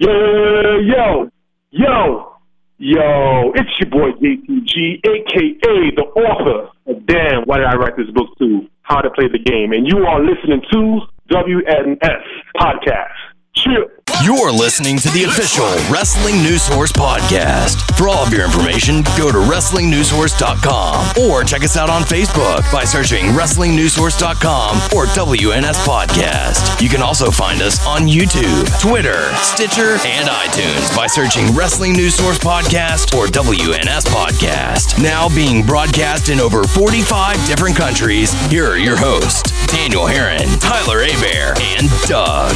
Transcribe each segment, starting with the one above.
Yo, yo, yo, yo, it's your boy JTG, aka the author of Damn, Why Did I Write This Book Too? How to Play the Game. And you are listening to WNS Podcast. Chill. You're listening to the official Wrestling News Source podcast. For all of your information, go to WrestlingNewsSource.com or check us out on Facebook by searching WrestlingNewsSource.com or WNS Podcast. You can also find us on YouTube, Twitter, Stitcher, and iTunes by searching Wrestling News Source Podcast or WNS Podcast. Now being broadcast in over 45 different countries, here are your hosts, Daniel Herron, Tyler Abear, and Doug.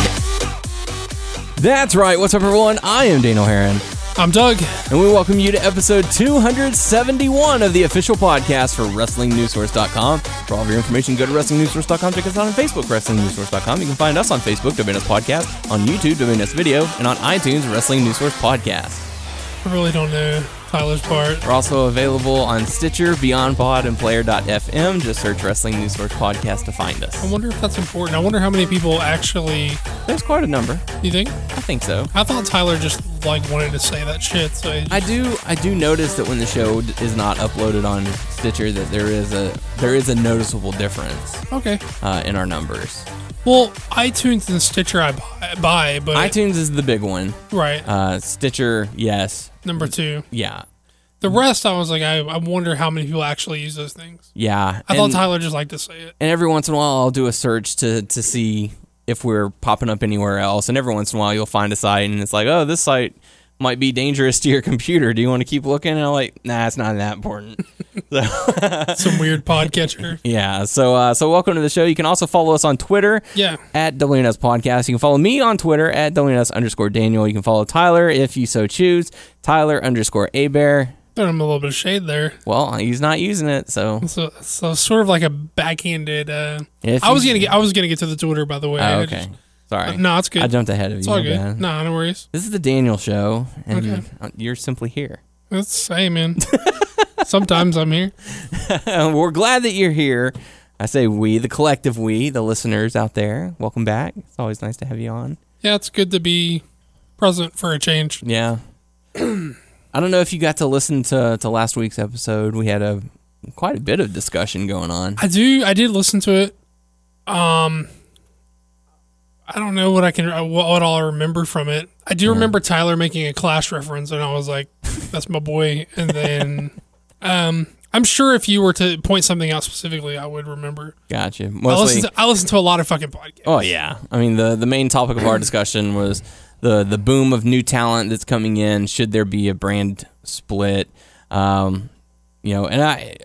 That's right. What's up, everyone? I am Daniel Herron, I'm Doug. and we welcome you to episode 271 of the official podcast for WrestlingNewsSource.com. For all of your information, go to WrestlingNewsSource.com. Check us out on Facebook, WrestlingNewsSource.com. You can find us on Facebook, WNS Podcast, on YouTube, WNS Video, and on iTunes, Wrestling News Source Podcast. I really don't know Tyler's part. We're also available on Stitcher, Beyond Pod, and Player.fm. Just search Wrestling News Source Podcast to find us. I wonder if that's important. I wonder how many people actually. There's quite a number. You think? I think so. I thought Tyler just like wanted to say that shit. So he I do I do notice that when the show is not uploaded on Stitcher that there is a there is a noticeable difference okay. uh, in our numbers. Well, iTunes and Stitcher I buy, buy but iTunes is the big one. right Uh, Stitcher, yes, number mm, two. yeah, The rest, I was like, I, I wonder how many people actually use those things. yeah. I thought and, Tyler just liked to say it. and every once in a while I'll do a search to to see if we're popping up anywhere else. And every once in a while you'll find a site and it's like, oh, this site might be dangerous to your computer. Do you want to keep looking? And I'm like, nah, it's not that important. Some weird podcatcher. yeah. So uh, so welcome to the show. You can also follow us on Twitter. Yeah. at WNS Podcast. You can follow me on Twitter at WNS underscore Daniel. You can follow Tyler if you so choose. Tyler underscore A Bear. I'm a little bit of shade there. Well, he's not using it, so So, so sort of like a backhanded. Uh, if I was you- gonna get. I was gonna get to the Twitter by the way. Oh, okay. Just- Sorry. no, it's good. I jumped ahead of It's you. all good. bad. No, no worries. This is the Daniel show, and Okay. uh, you're simply here. That's hey man. Sometimes I'm here. We're glad that you're here. I say we, the collective we, the listeners out there. Welcome back. It's always nice to have you on. Yeah, it's good to be present for a change. Yeah. I don't know if you got to listen to, to last week's episode. We had a quite a bit of discussion going on. I do. I did listen to it. Um, I don't know what I can what, what all I remember from it. I do remember Tyler making a Clash reference, and I was like, "That's my boy." And then, um, I'm sure if you were to point something out specifically, I would remember. Gotcha. I listen, to, I listen to a lot of fucking podcasts. Oh yeah, I mean the the main topic of our discussion was the the boom of new talent that's coming in. Should there be a brand split? Um, you know, and I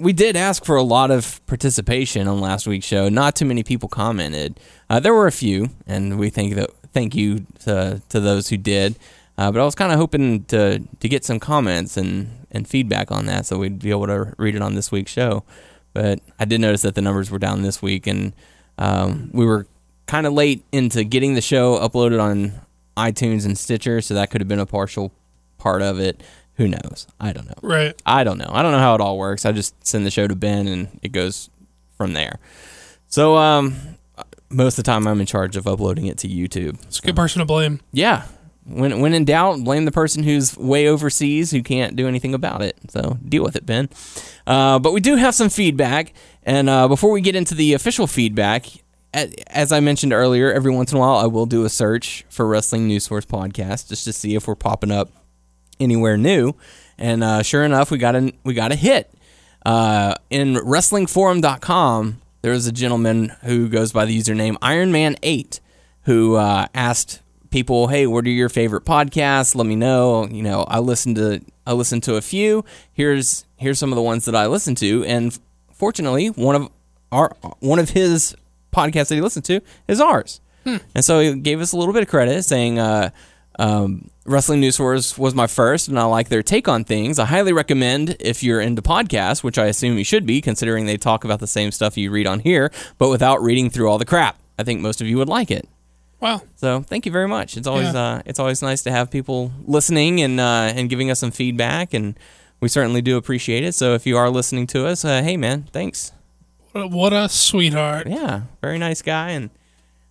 we did ask for a lot of participation on last week's show. Not too many people commented. Uh, there were a few, and we think that thank you to to those who did. Uh, but I was kind of hoping to to get some comments and and feedback on that, so we'd be able to read it on this week's show. But I did notice that the numbers were down this week, and um, we were kind of late into getting the show uploaded on iTunes and Stitcher, so that could have been a partial part of it. Who knows? I don't know. Right. I don't know. I don't know how it all works. I just send the show to Ben, and it goes from there. So, um, most of the time, I'm in charge of uploading it to YouTube. It's a good person to blame. Yeah. When when in doubt, blame the person who's way overseas who can't do anything about it. So deal with it, Ben. Uh, but we do have some feedback, and uh, before we get into the official feedback, as I mentioned earlier, every once in a while I will do a search for Wrestling News Source podcast just to see if we're popping up anywhere new. And uh, sure enough, we got a we got a hit. Uh, in WrestlingForum.com, there was a gentleman who goes by the username Ironman8 who uh, asked people, "Hey, what are your favorite podcasts? Let me know." You know, I listened to I listened to a few. Here's here's some of the ones that I listened to, and fortunately, one of our one of his podcasts that he listened to is ours. And so he gave us a little bit of credit, saying, uh, um, "Wrestling News Source was my first, and I like their take on things. I highly recommend if you're into podcasts, which I assume you should be, considering they talk about the same stuff you read on here, but without reading through all the crap. I think most of you would like it." Wow. So thank you very much. It's always Yeah. uh, it's always nice to have people listening and uh, and giving us some feedback, and we certainly do appreciate it. So if you are listening to us, uh, hey man, thanks. What a sweetheart. Yeah, very nice guy, and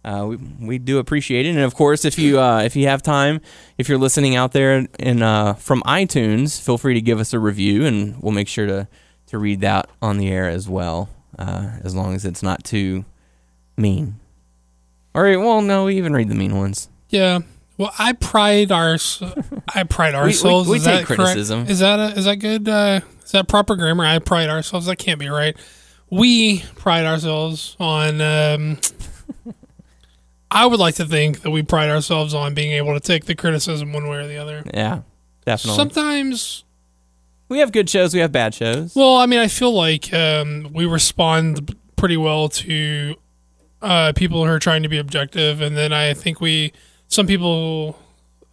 Uh, we, we do appreciate it, and of course, if you uh, if you have time, if you're listening out there and uh, from iTunes, feel free to give us a review, and we'll make sure to to read that on the air as well, uh, as long as it's not too mean. All right, well, no, we even read the mean ones. Yeah. Well, I pride our I pride ourselves. we is take that correct? criticism. Is that a, is that good? Uh, is that proper grammar? I pride ourselves. That can't be right. We pride ourselves on. Um, I would like to think that we pride ourselves on being able to take the criticism one way or the other. Yeah, definitely. Sometimes, we have good shows, we have bad shows. well, I mean, I feel like um, we respond pretty well to uh, people who are trying to be objective, and then I think we some people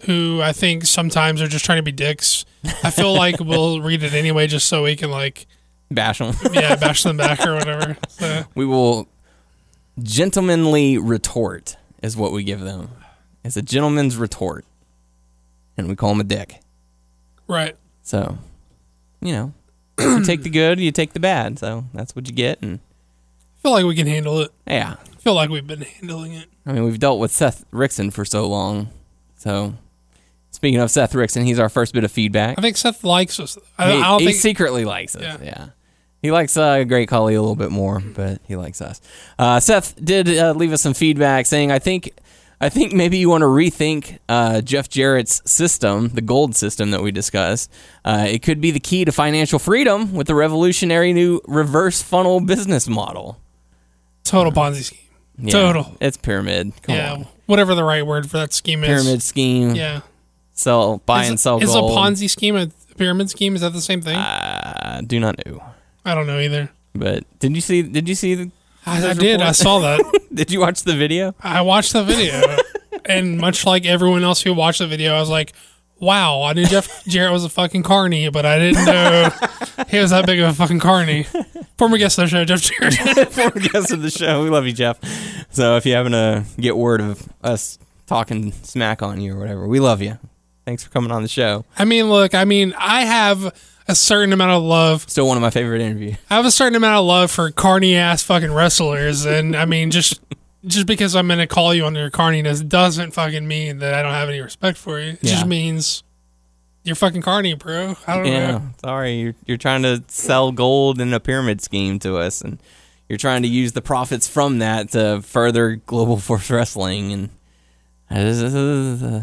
who I think sometimes are just trying to be dicks. I feel like we'll read it anyway, just so we can like Bash them. yeah bash them back or whatever. So, we will gentlemanly retort is what we give them. It's a gentleman's retort, and we call him a dick. right. So, you know, you take the good, you take the bad. So that's what you get. And I feel like we can handle it. yeah, I feel like we've been handling it. I mean, we've dealt with Seth Rickson for so long. So, speaking of Seth Rickson, he's our first bit of feedback. I think Seth likes us. I, he, I don't he think secretly likes us. Yeah. Yeah. He likes uh, Great Collie a little bit more, but he likes us. Uh, Seth did uh, leave us some feedback saying, "I think, I think maybe you want to rethink uh, Jeff Jarrett's system, the gold system that we discussed. Uh, it could be the key to financial freedom with the revolutionary new reverse funnel business model. total Ponzi scheme. Yeah, Total. it's pyramid. Come yeah, on. whatever the right word for that scheme is. pyramid scheme. Yeah. Sell, buy is, and sell is gold. a Ponzi scheme a pyramid scheme? Is that the same thing? Uh, do not know. I don't know either. But did you see? Did you see the? I, I did. I saw that. Did you watch the video? I watched the video, and much like everyone else who watched the video, I was like, "Wow, I knew Jeff Jarrett was a fucking carny, but I didn't know he was that big of a fucking carny." Former guest of the show, Jeff Jarrett. former guest of the show. We love you, Jeff. So if you happen to get word of us talking smack on you or whatever, we love you. Thanks for coming on the show. I mean, look, I mean, I have a certain amount of love. Still one of my favorite interviews. I have a certain amount of love for carny ass fucking wrestlers, and I mean, just just because I'm gonna call you on your carniness doesn't fucking mean that I don't have any respect for you. It Yeah. just means you're fucking carny, bro. I don't Yeah, know. sorry, you're you're trying to sell gold in a pyramid scheme to us, and you're trying to use the profits from that to further Global Force Wrestling. And Uh,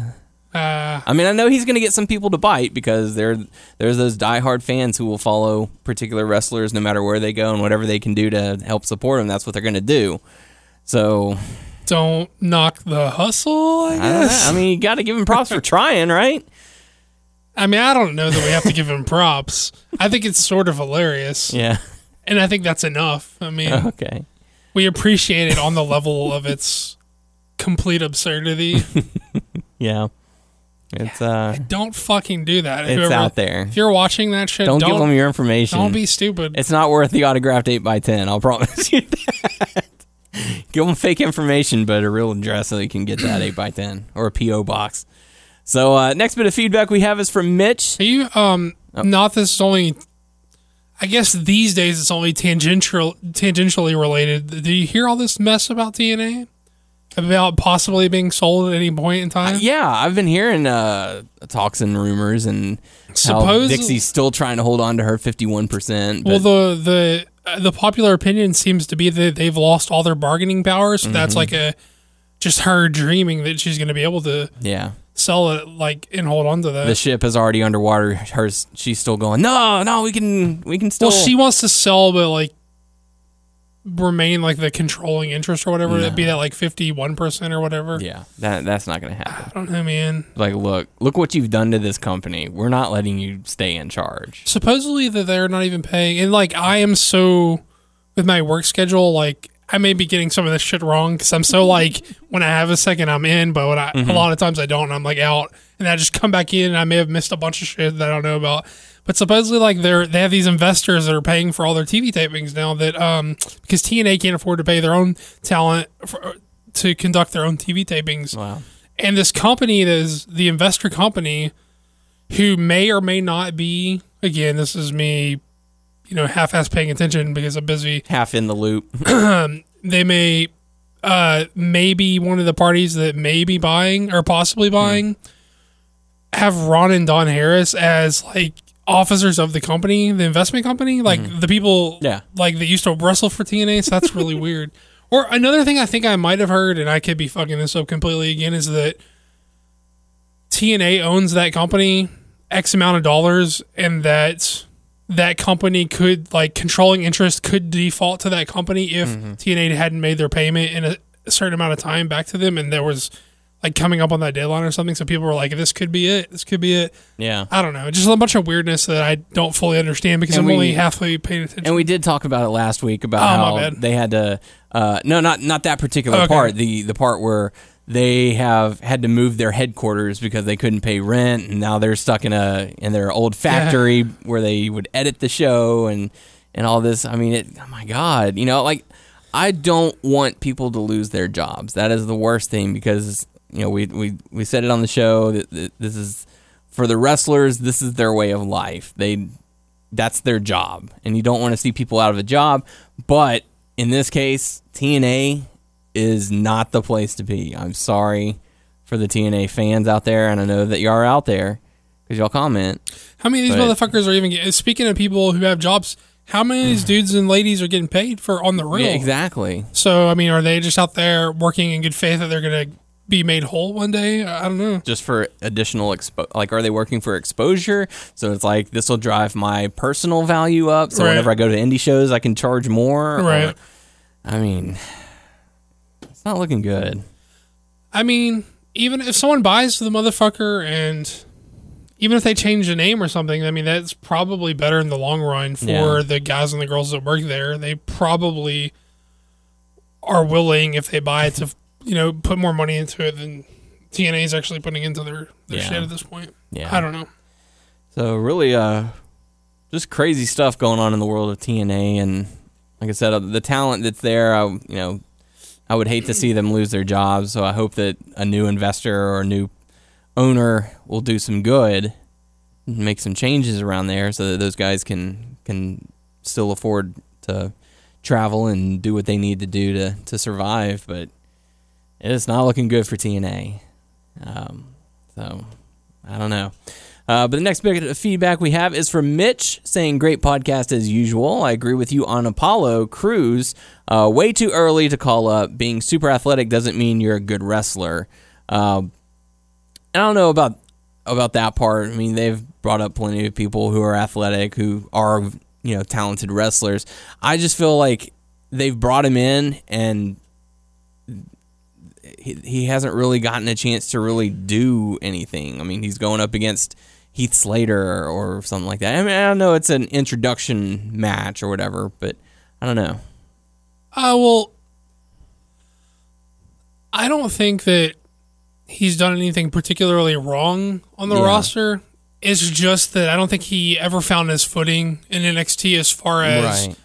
Uh, I mean, I know he's going to get some people to bite because there there's those diehard fans who will follow particular wrestlers no matter where they go and whatever they can do to help support them. That's what they're going to do. So don't knock the hustle. I I, guess. I mean, you got to give him props for trying, right? I mean, I don't know that we have to give him props. I think it's sort of hilarious, Yeah. and I think that's enough. I mean, Okay. we appreciate it on the level of its complete absurdity. Yeah. It's uh, don't fucking do that. it's out there. If you're watching that shit, Don't, don't, give them your information. don't be stupid. It's not worth the autographed eight x ten. I'll promise you that. give them fake information, but a real address so they can get that eight x ten or a PO box. So uh, next bit of feedback we have is from Mitch. Are you um Oh. not this is only I guess these days it's only tangential tangentially related. Do you hear all this mess about TNA? About possibly being sold at any point in time? Yeah, I've been hearing uh, talks and rumors, and how Suppose- Dixie's still trying to hold on to her fifty-one percent. Well, the the uh, the popular opinion seems to be that they've lost all their bargaining power. So Mm-hmm. that's like a just her dreaming that she's going to be able to yeah, sell it like and hold on to that. the ship is already underwater. Hers, she's still going. No, no, we can, we can still. well, she wants to sell, but like remain like the controlling interest or whatever. It'd be that like fifty one percent or whatever. yeah, that that's not gonna happen. I don't know, man. Like, look, look what you've done to this company. We're not letting you stay in charge. supposedly that they're not even paying and like i am so with my work schedule like i may be getting some of this shit wrong because i'm so like when i have a second i'm in but when I, a mm-hmm. lot of times i don't and i'm like out and i just come back in and i may have missed a bunch of shit that i don't know about but supposedly like they're they have these investors that are paying for all their tv tapings now that um because tna can't afford to pay their own talent for, to conduct their own tv tapings Wow. and this company that is the investor company who may or may not be again this is me you know half-ass paying attention because i'm busy Half in the loop. they may uh, maybe one of the parties that may be buying or possibly Hmm. buying have Ron and Don Harris as like officers of the company, the investment company, like the people. Yeah. like that used to wrestle for TNA. So that's really weird. Or another thing I think I might have heard, and I could be fucking this up completely again, is that TNA owns that company X amount of dollars, and that that company could like controlling interest could default to that company if Mm-hmm. TNA hadn't made their payment in a certain amount of time back to them, and there was like coming up on that deadline or something. So people were like, "This could be it. This could be it." Yeah. I don't know. Just a bunch of weirdness that I don't fully understand because And I'm we- only halfway paying attention. And we did talk about it last week about Oh, how they had to. Uh, no, not not that particular Okay. part. The the part where they have had to move their headquarters because they couldn't pay rent, and now they're stuck in a in their old factory where they would edit the show and and all this. I mean, it. Oh my God, you know, like I don't want people to lose their jobs. That is the worst thing because you know we we we said it on the show that, this is for the wrestlers. This is their way of life. They that's their job and you don't want to see people out of a job but in this case tna is not the place to be i'm sorry for the tna fans out there and i know that you are out there because y'all comment how many of these motherfuckers are even getting? Speaking of people who have jobs, how many of these mm. dudes and ladies are getting paid for on the real? yeah exactly So I mean, are they just out there working in good faith that they're gonna be made whole one day? I don't know. just for additional expo like are they working for exposure so it's like this will drive my personal value up so Right. whenever i go to indie shows i can charge more or- Right. i mean it's not looking good I mean, even if someone buys the motherfucker and even if they change the name or something, I mean that's probably better in the long run for Yeah. the guys and the girls that work there. They probably are willing if they buy it to you know put more money into it than TNA is actually putting into their, their Yeah. shit at this point. yeah I don't know. So really, uh, just crazy stuff going on in the world of TNA, and like I said, uh, the talent that's there, I, you know, I would hate to see them lose their jobs. So I hope that a new investor or a new owner will do some good, and make some changes around there, so that those guys can can still afford to travel and do what they need to do to to survive. But it's not looking good for TNA. Um, so I don't know. Uh, but the next bit of feedback we have is from Mitch saying, Great podcast as usual. I agree with you on Apollo Crews. Uh, way too early to call up. Being super athletic doesn't mean you're a good wrestler. Uh, I don't know about about that part. I mean, they've brought up plenty of people who are athletic, who are you know talented wrestlers. I just feel like they've brought him in and he, he hasn't really gotten a chance to really do anything. I mean, he's going up against Heath Slater or something like that. I mean, I don't know it's an introduction match or whatever, but I don't know. Uh, well, I don't think that he's done anything particularly wrong on the Yeah. roster. It's just that I don't think he ever found his footing in NXT as far as right.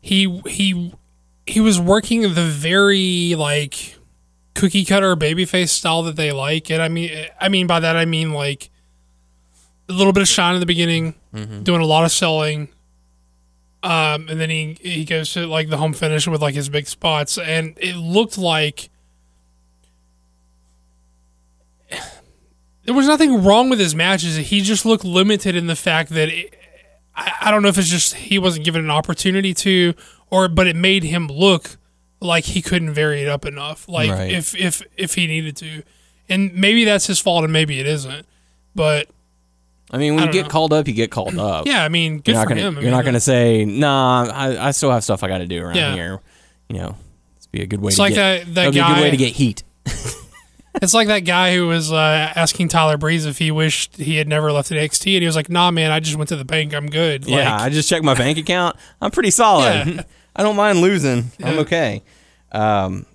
he he he was working the very like cookie cutter babyface style that they like, and I mean I mean by that I mean like a little bit of shine in the beginning, doing a lot of selling, um, and then he he goes to like the home finish with like his big spots, and it looked like there was nothing wrong with his matches. He just looked limited in the fact that it, I, I don't know if it's just he wasn't given an opportunity to, or but it made him look like he couldn't vary it up enough. Like Right. if if if he needed to, and maybe that's his fault, and maybe it isn't. But I mean, when I you get know. called up, you get called up. yeah, I mean, good you're not for gonna, him. I You're mean, not going to say, "Nah, I, I still have stuff I got to do around Yeah. here." You know, it's be a good way It's to like get. that- that that'd be a good way to get heat. It's like that guy who was uh, asking Tyler Breeze if he wished he had never left NXT, and he was like, "Nah, man, I just went to the bank. I'm good." yeah, Like, I just checked my bank account. I'm pretty solid. Yeah. I don't mind losing. I'm okay. Um,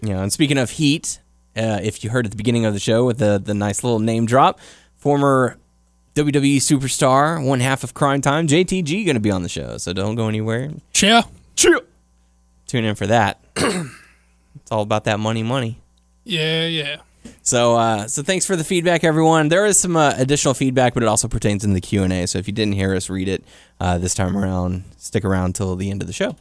you know, and speaking of heat, uh, if you heard at the beginning of the show with the the nice little name drop, former WWE superstar, one half of Crime Time, JTG, going to be on the show. So don't go anywhere. yeah, Tune in for that. it's all about that money, money. yeah, yeah. So, uh, so thanks for the feedback, everyone. There is some uh, additional feedback, but it also pertains in the Q and A. So, if you didn't hear us read it uh, this time around, stick around till the end of the show.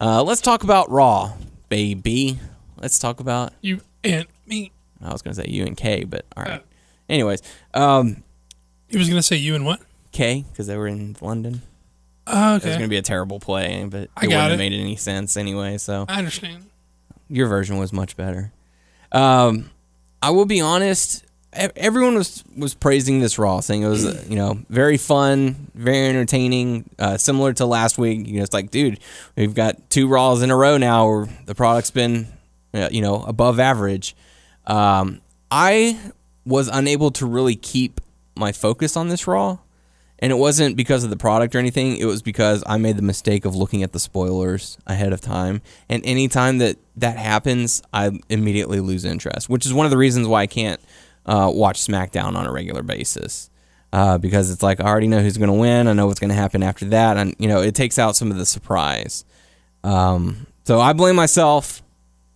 Uh, let's talk about Raw, baby. let's talk about. You and me. I was gonna say you and K, but all right. Oh. Anyways, um, He was gonna say you and what? K because they were in London. Oh, It was gonna be a terrible play, but it I got wouldn't have made any sense anyway. So I understand. your version was much better. Um, I will be honest. Everyone was was praising this Raw, saying it was you know very fun, very entertaining, uh, similar to last week. You know, it's like, dude, we've got two Raws in a row now where the product's been uh, you know above average. Um, I was unable to really keep my focus on this Raw. And it wasn't because of the product or anything. It was because I made the mistake of looking at the spoilers ahead of time. And anytime that that happens, I immediately lose interest, which is one of the reasons why I can't uh, watch SmackDown on a regular basis. Uh, because it's like I already know who's going to win. I know what's going to happen after that, and you know it takes out some of the surprise. Um, so I blame myself,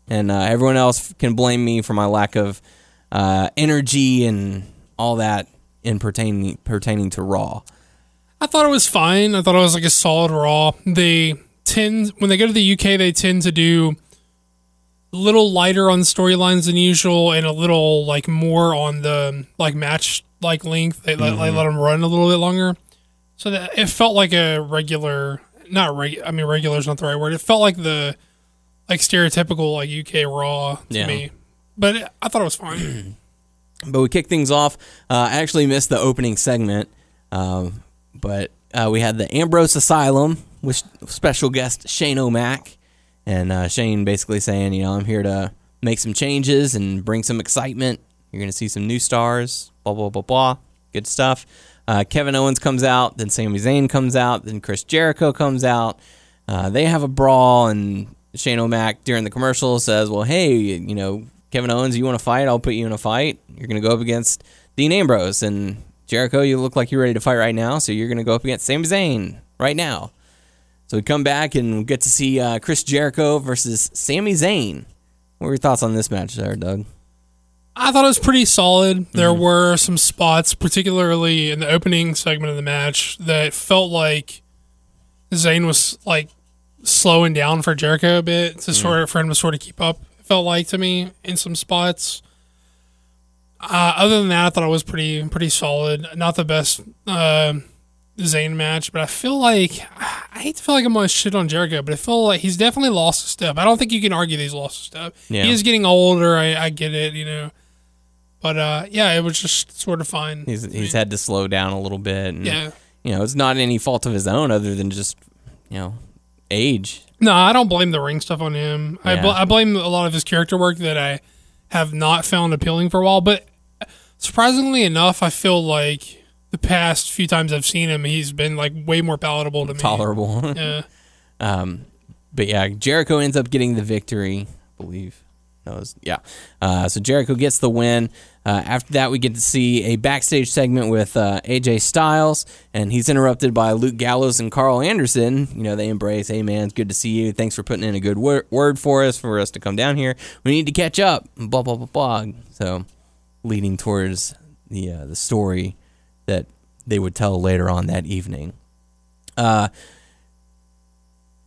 and uh, everyone else can blame me for my lack of uh, energy and all that in pertaining pertaining to Raw. I thought it was fine. I thought it was like a solid Raw. They tend when they go to the UK, they tend to do a little lighter on storylines than usual, and a little like more on the like match like length. They let, they let them run a little bit longer, so that it felt like a regular, not regular. I mean, regular is not the right word. It felt like the like stereotypical like UK Raw to Yeah. me, but I thought it was fine. But we kicked things off. Uh, I actually missed the opening segment, um, but uh, we had the Ambrose Asylum with special guest Shane O'Mac, and uh, Shane basically saying, you know, I'm here to make some changes and bring some excitement. You're going to see some new stars. Blah blah blah blah. Good stuff. Uh, Kevin Owens comes out, then Sami Zayn comes out, then Chris Jericho comes out. Uh, they have a brawl, and Shane O'Mac during the commercial says, "Well, hey, you know, Kevin Owens, you want to fight? I'll put you in a fight. You're going to go up against Dean Ambrose and Jericho. You look like you're ready to fight right now, so you're going to go up against Sami Zayn right now." So we come back and get to see uh, Chris Jericho versus Sami Zayn. What were your thoughts on this match, there, Doug? I thought it was pretty solid. There Mm-hmm. were some spots, particularly in the opening segment of the match, that felt like Zayn was like slowing down for Jericho a bit to sort of for him to sort of keep up. It felt like to me in some spots. Uh, other than that, I thought it was pretty pretty solid. Not the best uh, Zayn match, but I feel like I hate to feel like I'm to shit on Jericho, but I feel like he's definitely lost a step. I don't think you can argue that he's lost a step. Yeah. He is getting older. I, I get it, you know. But uh, yeah, it was just sort of fine. He's he's had to slow down a little bit. And, Yeah. You know, it's not any fault of his own other than just, you know, age. No, I don't blame the ring stuff on him. I, bl- Yeah. I blame a lot of his character work that I have not found appealing for a while. But surprisingly enough, I feel like the past few times I've seen him, he's been like way more palatable to me. Tolerable. Yeah. Um, but yeah, Jericho ends up getting the victory, I believe. That was yeah. Uh, so Jericho gets the win. Uh, after that, we get to see a backstage segment with uh, AJ Styles, and he's interrupted by Luke Gallows and Karl Anderson. You know, they embrace, "Hey man, it's good to see you. Thanks for putting in a good wor- word for us, for us to come down here. We need to catch up." Blah blah blah blah. So, leading towards the uh, the story that they would tell later on that evening. Uh,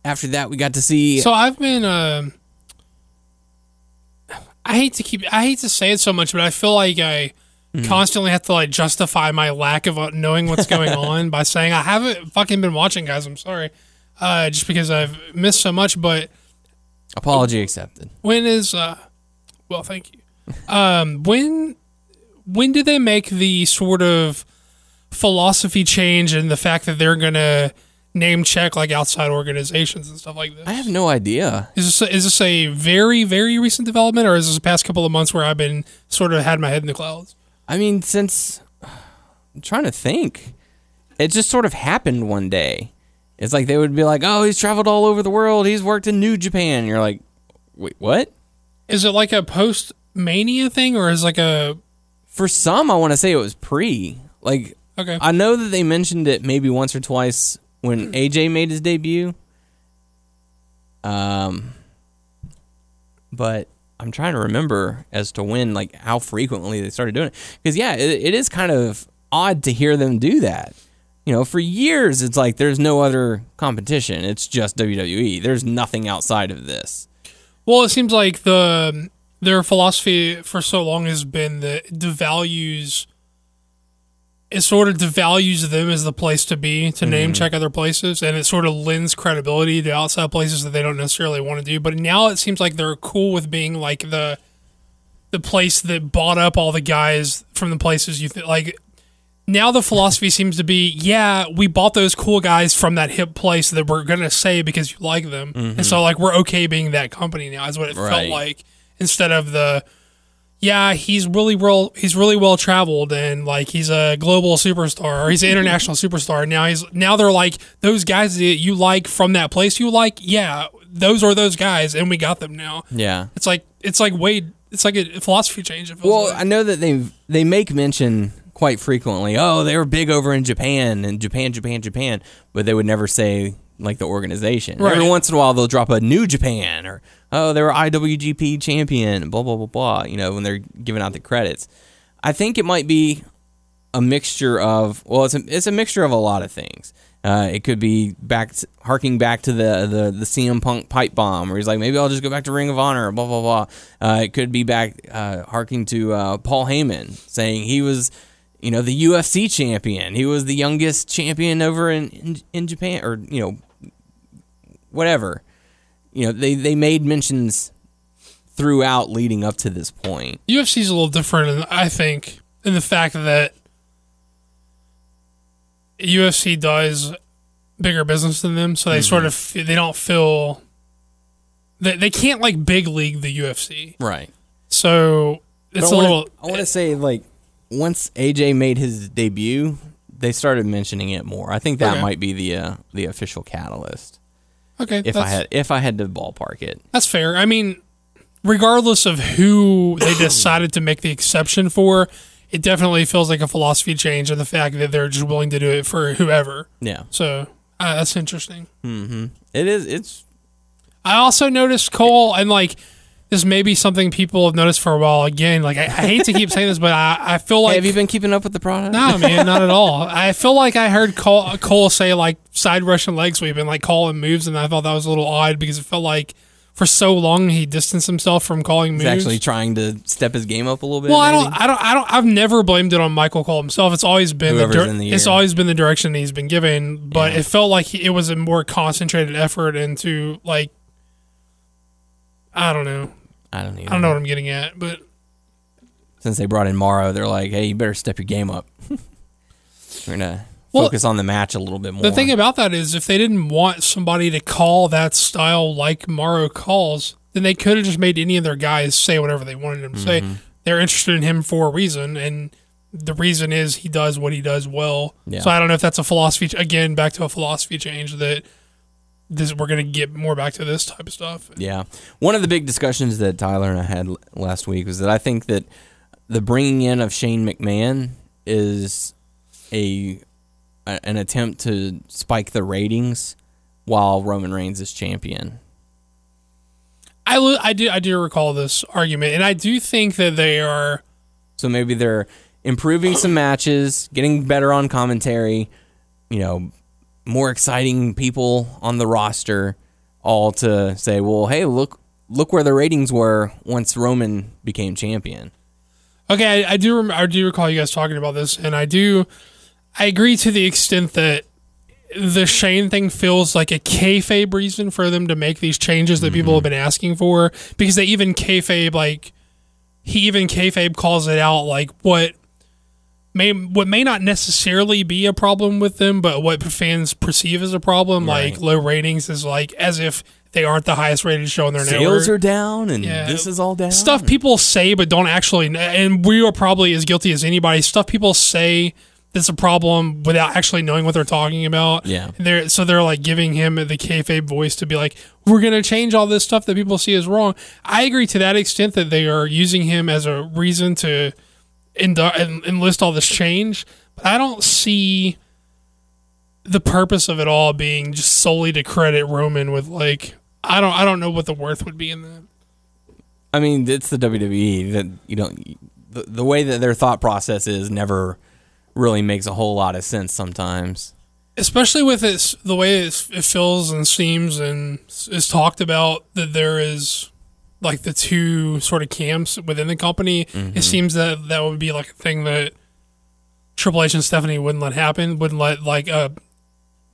after that, we got to see. So I've been. um I hate to keep. I hate to say it so much, but I feel like I Hmm. constantly have to like justify my lack of uh, knowing what's going on by saying I haven't fucking been watching, guys. I'm sorry, uh, just because I've missed so much. But apology accepted. when is? Uh, well, thank you. Um, when when do they make the sort of philosophy change and the fact that they're gonna name check like outside organizations and stuff like this? I have no idea. Is this a, is this a very very recent development, or is this the past couple of months where I've been sort of had my head in the clouds? I mean, since I'm trying to think, it just sort of happened one day. It's like they would be like, "Oh, he's traveled all over the world. He's worked in New Japan." And you're like, "Wait, what?" Is it like a post mania thing, or is it like a For some, I want to say it was pre. Like, okay? I know that they mentioned it maybe once or twice when AJ made his debut. Um, but I'm trying to remember as to when, like, how frequently they started doing it. Because yeah, it, it is kind of odd to hear them do that. You know, for years it's like there's no other competition. It's just WWE. There's nothing outside of this. Well, it seems like the their philosophy for so long has been that it devalues it sort of devalues them as the place to be to name mm-hmm. check other places and it sort of lends credibility to outside places that they don't necessarily want to do. But now it seems like they're cool with being like the the place that bought up all the guys from the places you th- like now the philosophy seems to be yeah we bought those cool guys from that hip place that we're gonna say because you like them. And mm-hmm. so like we're okay being that company now is what it felt like instead of the yeah he's really well he's really well traveled and like he's a global superstar or he's an international superstar now he's now they're like those guys that you like from that place you like yeah those are those guys and we got them now Yeah. it's like it's like wade it's like a philosophy change Well, like. I know that they they make mention quite frequently. Oh, they were big over in Japan and Japan, Japan, Japan, but they would never say like the organization. Right. Every once in a while, they'll drop a New Japan or oh, they were IWGP champion. Blah blah blah blah. You know, when they're giving out the credits. I think it might be a mixture of well, it's a it's a mixture of a lot of things. Uh, it could be back harking back to the, the the CM Punk pipe bomb, where he's like, maybe I'll just go back to Ring of Honor, blah blah blah. Uh, it could be back uh, harking to uh, Paul Heyman saying he was, you know, the UFC champion. He was the youngest champion over in, in in Japan, or you know, whatever. You know, they they made mentions throughout leading up to this point. UFC's a little different, in, I think, in the fact that UFC does bigger business than them, so they sort of Mm-hmm. they don't feel they they can't like big league the UFC. Right. So it's a wanna- little. I want to say like once AJ made his debut, they started mentioning it more. I think that Okay. might be the uh, the official catalyst. Okay, If I had if I had to ballpark it, that's fair. I mean, regardless of who they decided to make the exception for, it definitely feels like a philosophy change, and the fact that they're just willing to do it for whoever. yeah, So uh, that's interesting. it is. It's I also noticed Cole, and like this may be something people have noticed for a while. Again, like I, I hate to keep saying this, but I, I feel Hey, like have you been keeping up with the product? no, man, not at all. I feel like I heard Cole, Cole say like side rush and leg sweep and like calling moves, and I thought that was a little odd because it felt like for so long he distanced himself from calling He's moves. actually trying to step his game up a little bit. well, I don't, I don't, I don't. I've never blamed it on Michael Cole himself. It's always been the, dir- the it's always been the direction he's been given. But Yeah. it felt like he, it was a more concentrated effort into like I don't know. I don't. Either. I don't know what I'm getting at, but Since they brought in Mauro, they're like, hey, you better step your game up. We're gonna Well, focus on the match a little bit more. the thing about that is if they didn't want somebody to call that style like Mauro calls, then they could have just made any of their guys say whatever they wanted them to say. Mm-hmm. They're interested in him for a reason, and the reason is he does what he does well. Yeah. So I don't know if that's a philosophy. Again, back to a philosophy change that this we're gonna get more back to this type of stuff. Yeah. One of the big discussions that Tyler and I had last week was that I think that the bringing in of Shane McMahon is a, a an attempt to spike the ratings while Roman Reigns is champion. I I do I do recall this argument, and I do think that they are. So maybe they're improving some matches, getting better on commentary, you know, more exciting people on the roster, all to say, well, hey, look look where the ratings were once Roman became champion. Okay, I, I do. Rem- I do recall you guys talking about this, and I do. I agree to the extent that the Shane thing feels like a kayfabe reason for them to make these changes that people have mm-hmm. been asking for, because they even kayfabe like he even kayfabe calls it out like what may what may not necessarily be a problem with them, but what fans perceive as a problem, like low ratings, is like as if they aren't the highest rated show in their network Sales are down, and Yeah. this is all down. stuff people say but don't actually and we are probably as guilty as anybody stuff people say that's a problem without actually knowing what they're talking about Yeah. And they're so they're like giving him the kayfabe voice to be like we're gonna change all this stuff that people see as wrong i agree to that extent that they are using him as a reason to endu- en- enlist all this change but i don't see the purpose of it all being just solely to credit roman with like i don't i don't know what the worth would be in that I mean, it's the WWE that you don't. The, the way that their thought process is never really makes a whole lot of sense sometimes. especially with it, the way it's, it feels and seems and is talked about that there is like the two sort of camps within the company. It seems that that would be like a thing that Triple H and Stephanie wouldn't let happen. Wouldn't let like a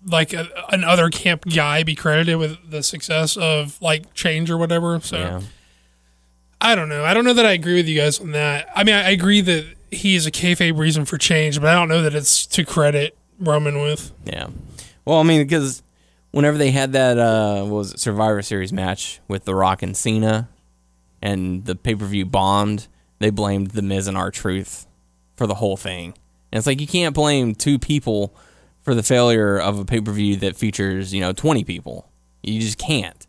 like a, an other camp guy be credited with the success of like change or whatever. So Yeah. I don't know. I don't know that I agree with you guys on that. I mean, I, I agree that he is a kayfabe reason for change, but I don't know that it's to credit Roman with. Yeah. Well, I mean, because whenever they had that uh, what was it Survivor Series match with The Rock and Cena, and the pay per view bombed, they blamed the Miz and R-Truth for the whole thing. And it's like you can't blame two people for the failure of a pay per view that features you know twenty people. You just can't.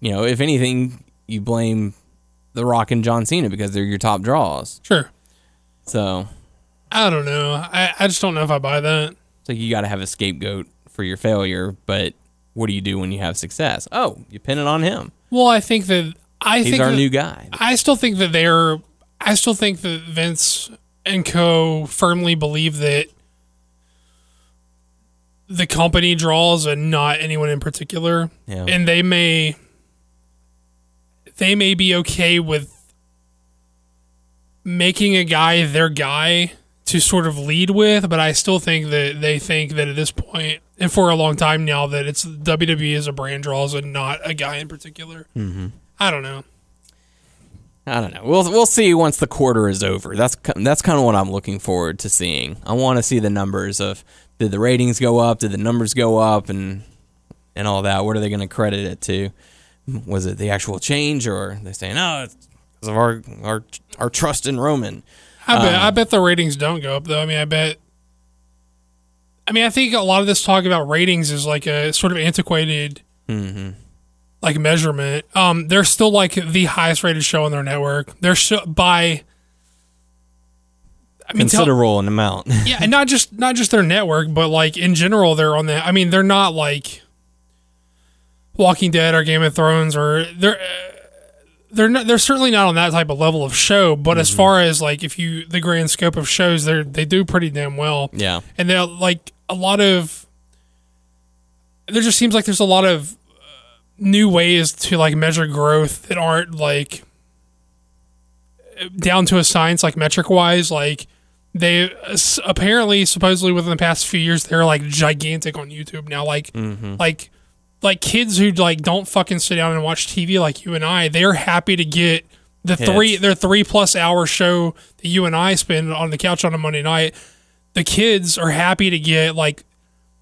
You know, if anything, you blame The Rock and John Cena because they're your top draws. Sure. So I don't know. I, I just don't know if I buy that. It's like you got to have a scapegoat for your failure, but what do you do when you have success? Oh, you pin it on him. Well, I think that I He's think our that- new guy. I still think that they're. I still think that Vince and Co. firmly believe that the company draws and not anyone in particular, Yeah. and they may they may be okay with making a guy their guy to sort of lead with, but I still think that they think that at this point and for a long time now that it's WWE as a brand draws and not a guy in particular. Mm-hmm. I don't know. I don't know. We'll we'll see once the quarter is over. That's that's kind of what I'm looking forward to seeing. I want to see the numbers of did the ratings go up? Did the numbers go up? And and all that. What are they going to credit it to? Was it the actual change, or are they saying, "Oh, it's because of our our our trust in Roman"? I bet Um, I bet the ratings don't go up though. I mean, I bet. I mean, I think a lot of this talk about ratings is like a sort of antiquated, Mm-hmm. Like measurement. Um, they're still like the highest rated show on their network. They're still by. I mean, tell- Considerable an amount. yeah, and not just not just their network, but like in general, they're on that. I mean, they're not like Walking Dead or Game of Thrones or they're uh, they're not they're certainly not on that type of level of show. But as far as like if you the grand scope of shows, they they do pretty damn well. yeah. and they're like a lot of there just seems like there's a lot of new ways to like measure growth that aren't like down to a science like metric wise like they apparently supposedly within the past few years they're like gigantic on youtube now. Like mm-hmm. like like kids who like don't fucking sit down and watch tv like you and i they're happy to get the three their three plus hour show that you and i spend on the couch on a monday night. The kids are happy to get like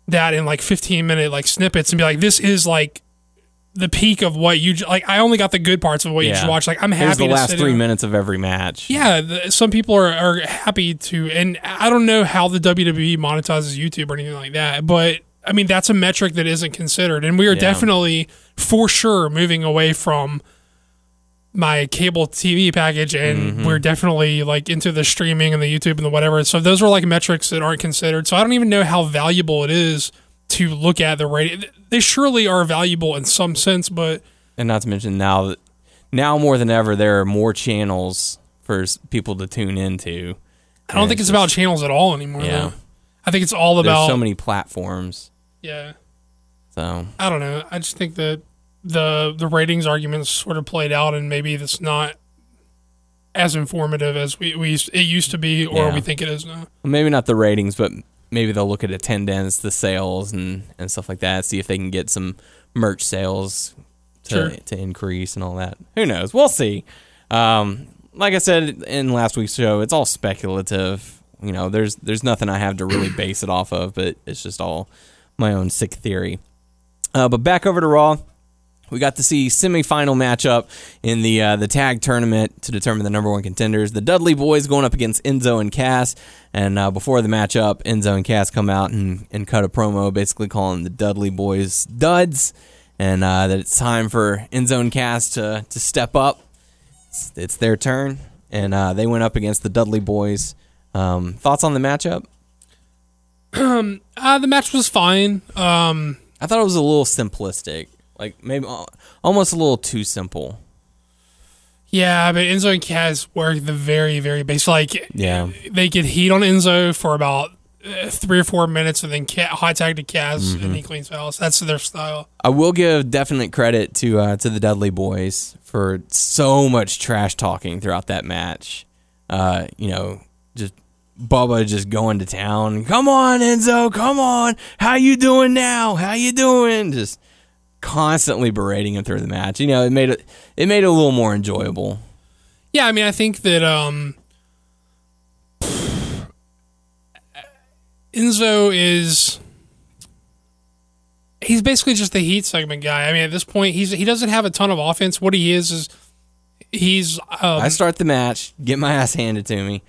that in like 15 minute like snippets and be like this is like the peak of what you like i only got the good parts of what you Yeah. just watched like i'm happy the to last three down. minutes of every match. yeah the, some people are, are happy to and i don't know how the wwe monetizes youtube or anything like that but i mean that's a metric that isn't considered and we are Yeah. definitely for sure moving away from my cable TV package, and Mm-hmm. we're definitely like into the streaming and the YouTube and the whatever. So those are like metrics that aren't considered. So I don't even know how valuable it is to look at the rating. They surely are valuable in some sense, but and not to mention now that now more than ever there are more channels for people to tune into. I don't think it's about channels at all anymore. Yeah. though. I think it's all There's about so many platforms. yeah. So I don't know. I just think that the the ratings arguments sort of played out, and maybe it's not as informative as we, we used- it used to be, or Yeah. we think it is now. maybe not the ratings, but maybe they'll look at attendance, the sales, and and stuff like that. See if they can get some merch sales to Sure. to increase and all that. Who knows? We'll see. Um, like I said in last week's show, it's all speculative. You know, there's there's nothing I have to really base it off of, but it's just all my own sick theory. Uh, but back over to Raw. We got to see semifinal matchup in the uh, the tag tournament to determine the number one contenders. The Dudley Boys going up against Enzo and Cass. And uh, before the matchup, Enzo and Cass come out and, and cut a promo, basically calling the Dudley Boys duds, and uh, that it's time for Enzo and Cass to to step up. It's, it's their turn, and uh, they went up against the Dudley Boys. Um, thoughts on the matchup? Uh, the match was fine. Um, I thought it was a little simplistic, like maybe almost a little too simple. yeah, but Enzo and Cass work the very, very base. Like, Yeah. they get heat on Enzo for about uh, three or four minutes and then hot tag to Cass Mm-hmm. and he cleans house. That's their style. I will give definite credit to uh, to the Dudley boys for so much trash talking throughout that match. Uh, you know, just Bubba just going to town. Come on, Enzo. Come on. How you doing now? How you doing? Just constantly berating him through the match. You know, it made it it made it a little more enjoyable. Yeah, I mean, I think that um, Enzo is he's basically just the heat segment guy. I mean, at this point, he's he doesn't have a ton of offense. What he is is he's um, I start the match, get my ass handed to me,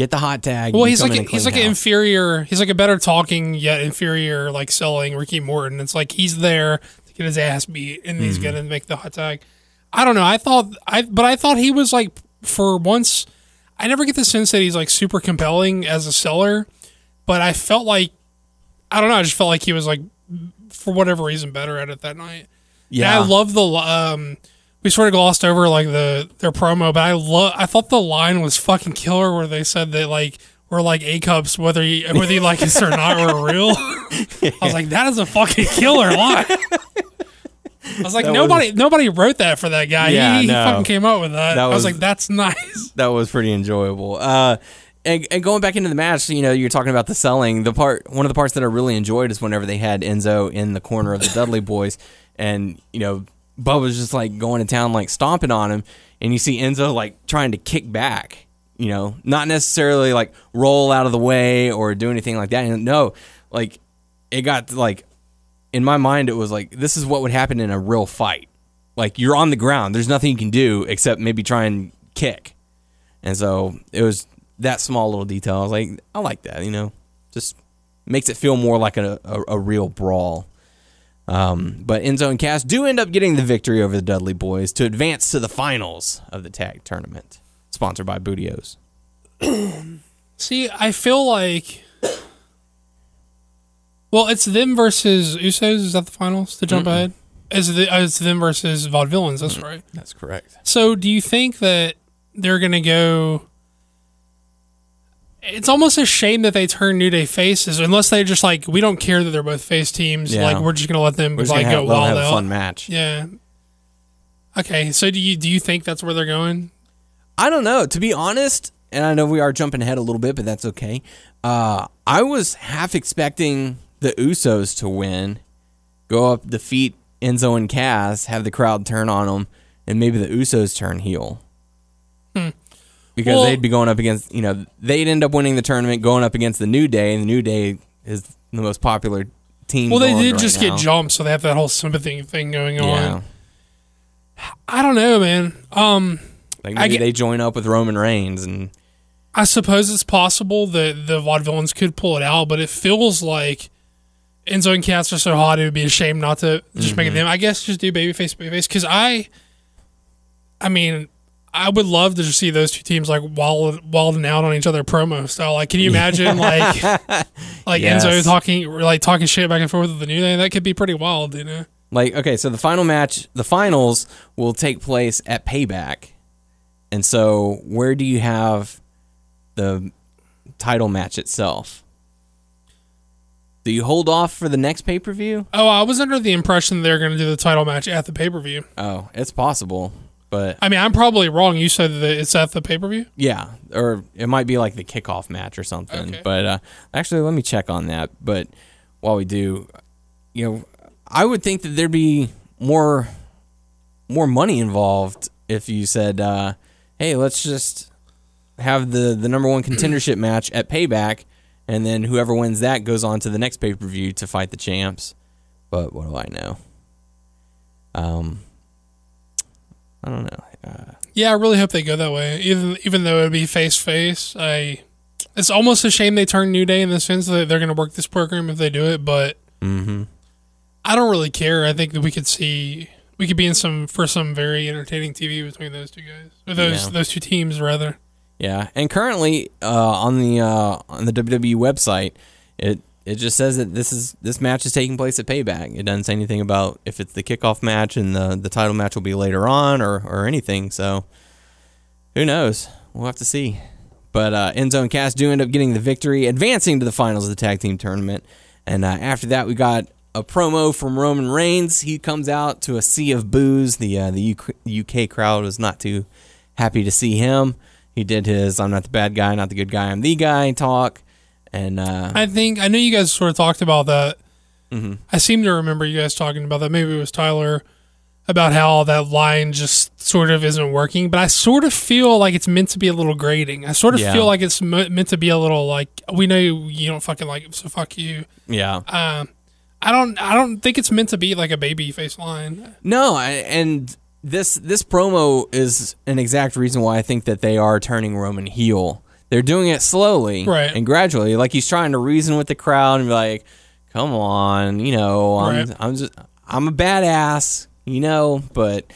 get the hot tag. well, he's like a, he's like an inferior. He's like a better talking yet inferior like selling Ricky Morton. It's like he's there to get his ass beat, and Mm-hmm. he's gonna make the hot tag. I don't know. I thought I, but I thought he was like for once. I never get the sense that he's like super compelling as a seller, but I felt like I don't know. I just felt like he was like for whatever reason better at it that night. yeah. And I love the um. We sort of glossed over like the their promo, but I love. I thought the line was fucking killer where they said that like we're like A cups whether you whether you like us or not, we're real. I was like, that is a fucking killer line. I was like, That nobody nobody wrote that for that guy. Yeah, he, he no. fucking came up with that. That I was, was- like, that's nice. that was pretty enjoyable. Uh, and, and going back into the match, you know, you're talking about the selling. The part, one of the parts that I really enjoyed is whenever they had Enzo in the corner of the Dudley boys, and you know, Bubba was just like going to town, like stomping on him, and you see Enzo like trying to kick back. You know, not necessarily like roll out of the way or do anything like that. And no, like it got like in my mind, it was like this is what would happen in a real fight. Like you're on the ground, there's nothing you can do except maybe try and kick. And so it was that small little detail. I was like, I like that, you know, just makes it feel more like a, a, a real brawl. Um, but Enzo and Cass do end up getting the victory over the Dudley Boys to advance to the finals of the tag tournament, sponsored by Bootios. See, I feel like. Well, it's them versus Usos. Is that the finals to jump ahead? Is the uh, it's them versus Vaudevillains? That's right. That's correct. So, do you think that they're gonna go? It's almost a shame that they turn New Day faces, unless they just like we don't care that they're both face teams. Yeah. Like we're just gonna let them We're like go wild have a fun match. Yeah. Okay, so do you do you think that's where they're going? I don't know. To be honest, and I know we are jumping ahead a little bit, but that's okay. Uh, I was half expecting the Usos to win, go up, defeat Enzo and Cass, have the crowd turn on them, and maybe the Usos turn heel. Because Well- they'd be going up against, you know, they'd end up winning the tournament, going up against the New Day, and the New Day is the most popular team. Well, they did right just now. get jumped, so they have that whole sympathy thing going on. I don't know, man. Um, like maybe get- they join up with Roman Reigns, and I suppose it's possible that the vaudevillains could pull it out, but it feels like Enzo and Cass are so hot it would be a shame not to just Mm-hmm. make them. I guess just do babyface, babyface. Because I, I mean, I would love to just see those two teams like wild, wilding out on each other promo style. Like, can you imagine like, like Yes. Enzo talking like talking shit back and forth with the New Day? That could be pretty wild, you know. Like, okay, so the final match, the finals will take place at Payback. And so, where do you have the title match itself? Do you hold off for the next pay per view? Oh, I was under the impression they're going to do the title match at the pay per view. Oh, it's possible. But I mean, I'm probably wrong. You said that it's at the pay per view. yeah, or it might be like the kickoff match or something. Okay. But uh, actually, let me check on that. But while we do, you know, I would think that there'd be more more money involved if you said, uh, "Hey, let's just have the the number one contendership match at Payback, and then whoever wins that goes on to the next pay per view to fight the champs." But what do I know? Um, I don't know. Uh, Yeah, I really hope they go that way. Even even though it'd be face face, I it's almost a shame they turned New Day in the sense that they're going to work this program if they do it. But mm-hmm. I don't really care. I think that we could see we could be in some for some very entertaining TV between those two guys or those Yeah. those two teams rather. Yeah, and currently uh, on the uh, on the WWE website, it it just says that this is this match is taking place at Payback. It doesn't say anything about if it's the kickoff match and the the title match will be later on or or anything. So who knows? We'll have to see. But uh, Enzo and Cass do end up getting the victory, advancing to the finals of the tag team tournament. And uh, after that, we got a promo from Roman Reigns. He comes out to a sea of boos. The uh, the UK crowd was not too happy to see him. He did his "I'm not the bad guy, not the good guy, I'm the guy" talk, and uh, I think I know you guys sort of talked about that. Mm-hmm. I seem to remember you guys talking about that. Maybe it was Tyler about how that line just sort of isn't working. But I sort of feel like it's meant to be a little grating. I sort of Yeah. feel like it's mo- meant to be a little like we know you don't fucking like him, so fuck you. yeah, Um, I don't. I don't think it's meant to be like a baby face line. No, I- and this this promo is an exact reason why I think that they are turning Roman heel. They're doing it slowly Right. and gradually, like he's trying to reason with the crowd and be like, "Come on, you know, I'm Right. I'm just I'm a badass, you know." But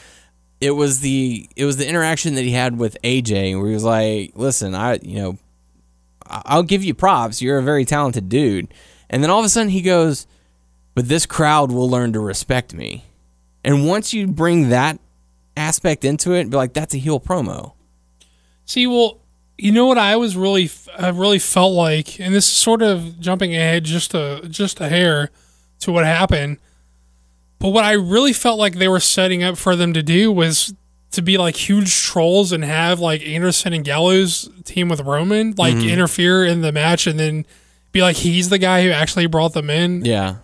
it was the it was the interaction that he had with AJ where he was like, "Listen, I you know, I'll give you props. You're a very talented dude." And then all of a sudden he goes, "But this crowd will learn to respect me." And once you bring that aspect into it, be like, "That's a heel promo." See, well, you know what I was really, I really felt like, and this is sort of jumping ahead just a just a hair to what happened. But what I really felt like they were setting up for them to do was to be like huge trolls and have like Anderson and Gallows team with Roman like mm-hmm. interfere in the match and then be like he's the guy who actually brought them in. Yeah.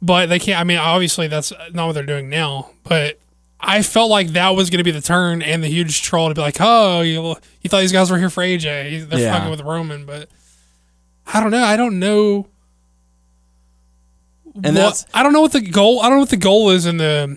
But they can't. I mean, obviously that's not what they're doing now. But I felt like that was going to be the turn and the huge troll to be like, oh, you, you thought these guys were here for AJ. They're Yeah. fucking with Roman. But I don't know. I don't know. And that's- I don't know what the goal. I don't know what the goal is in the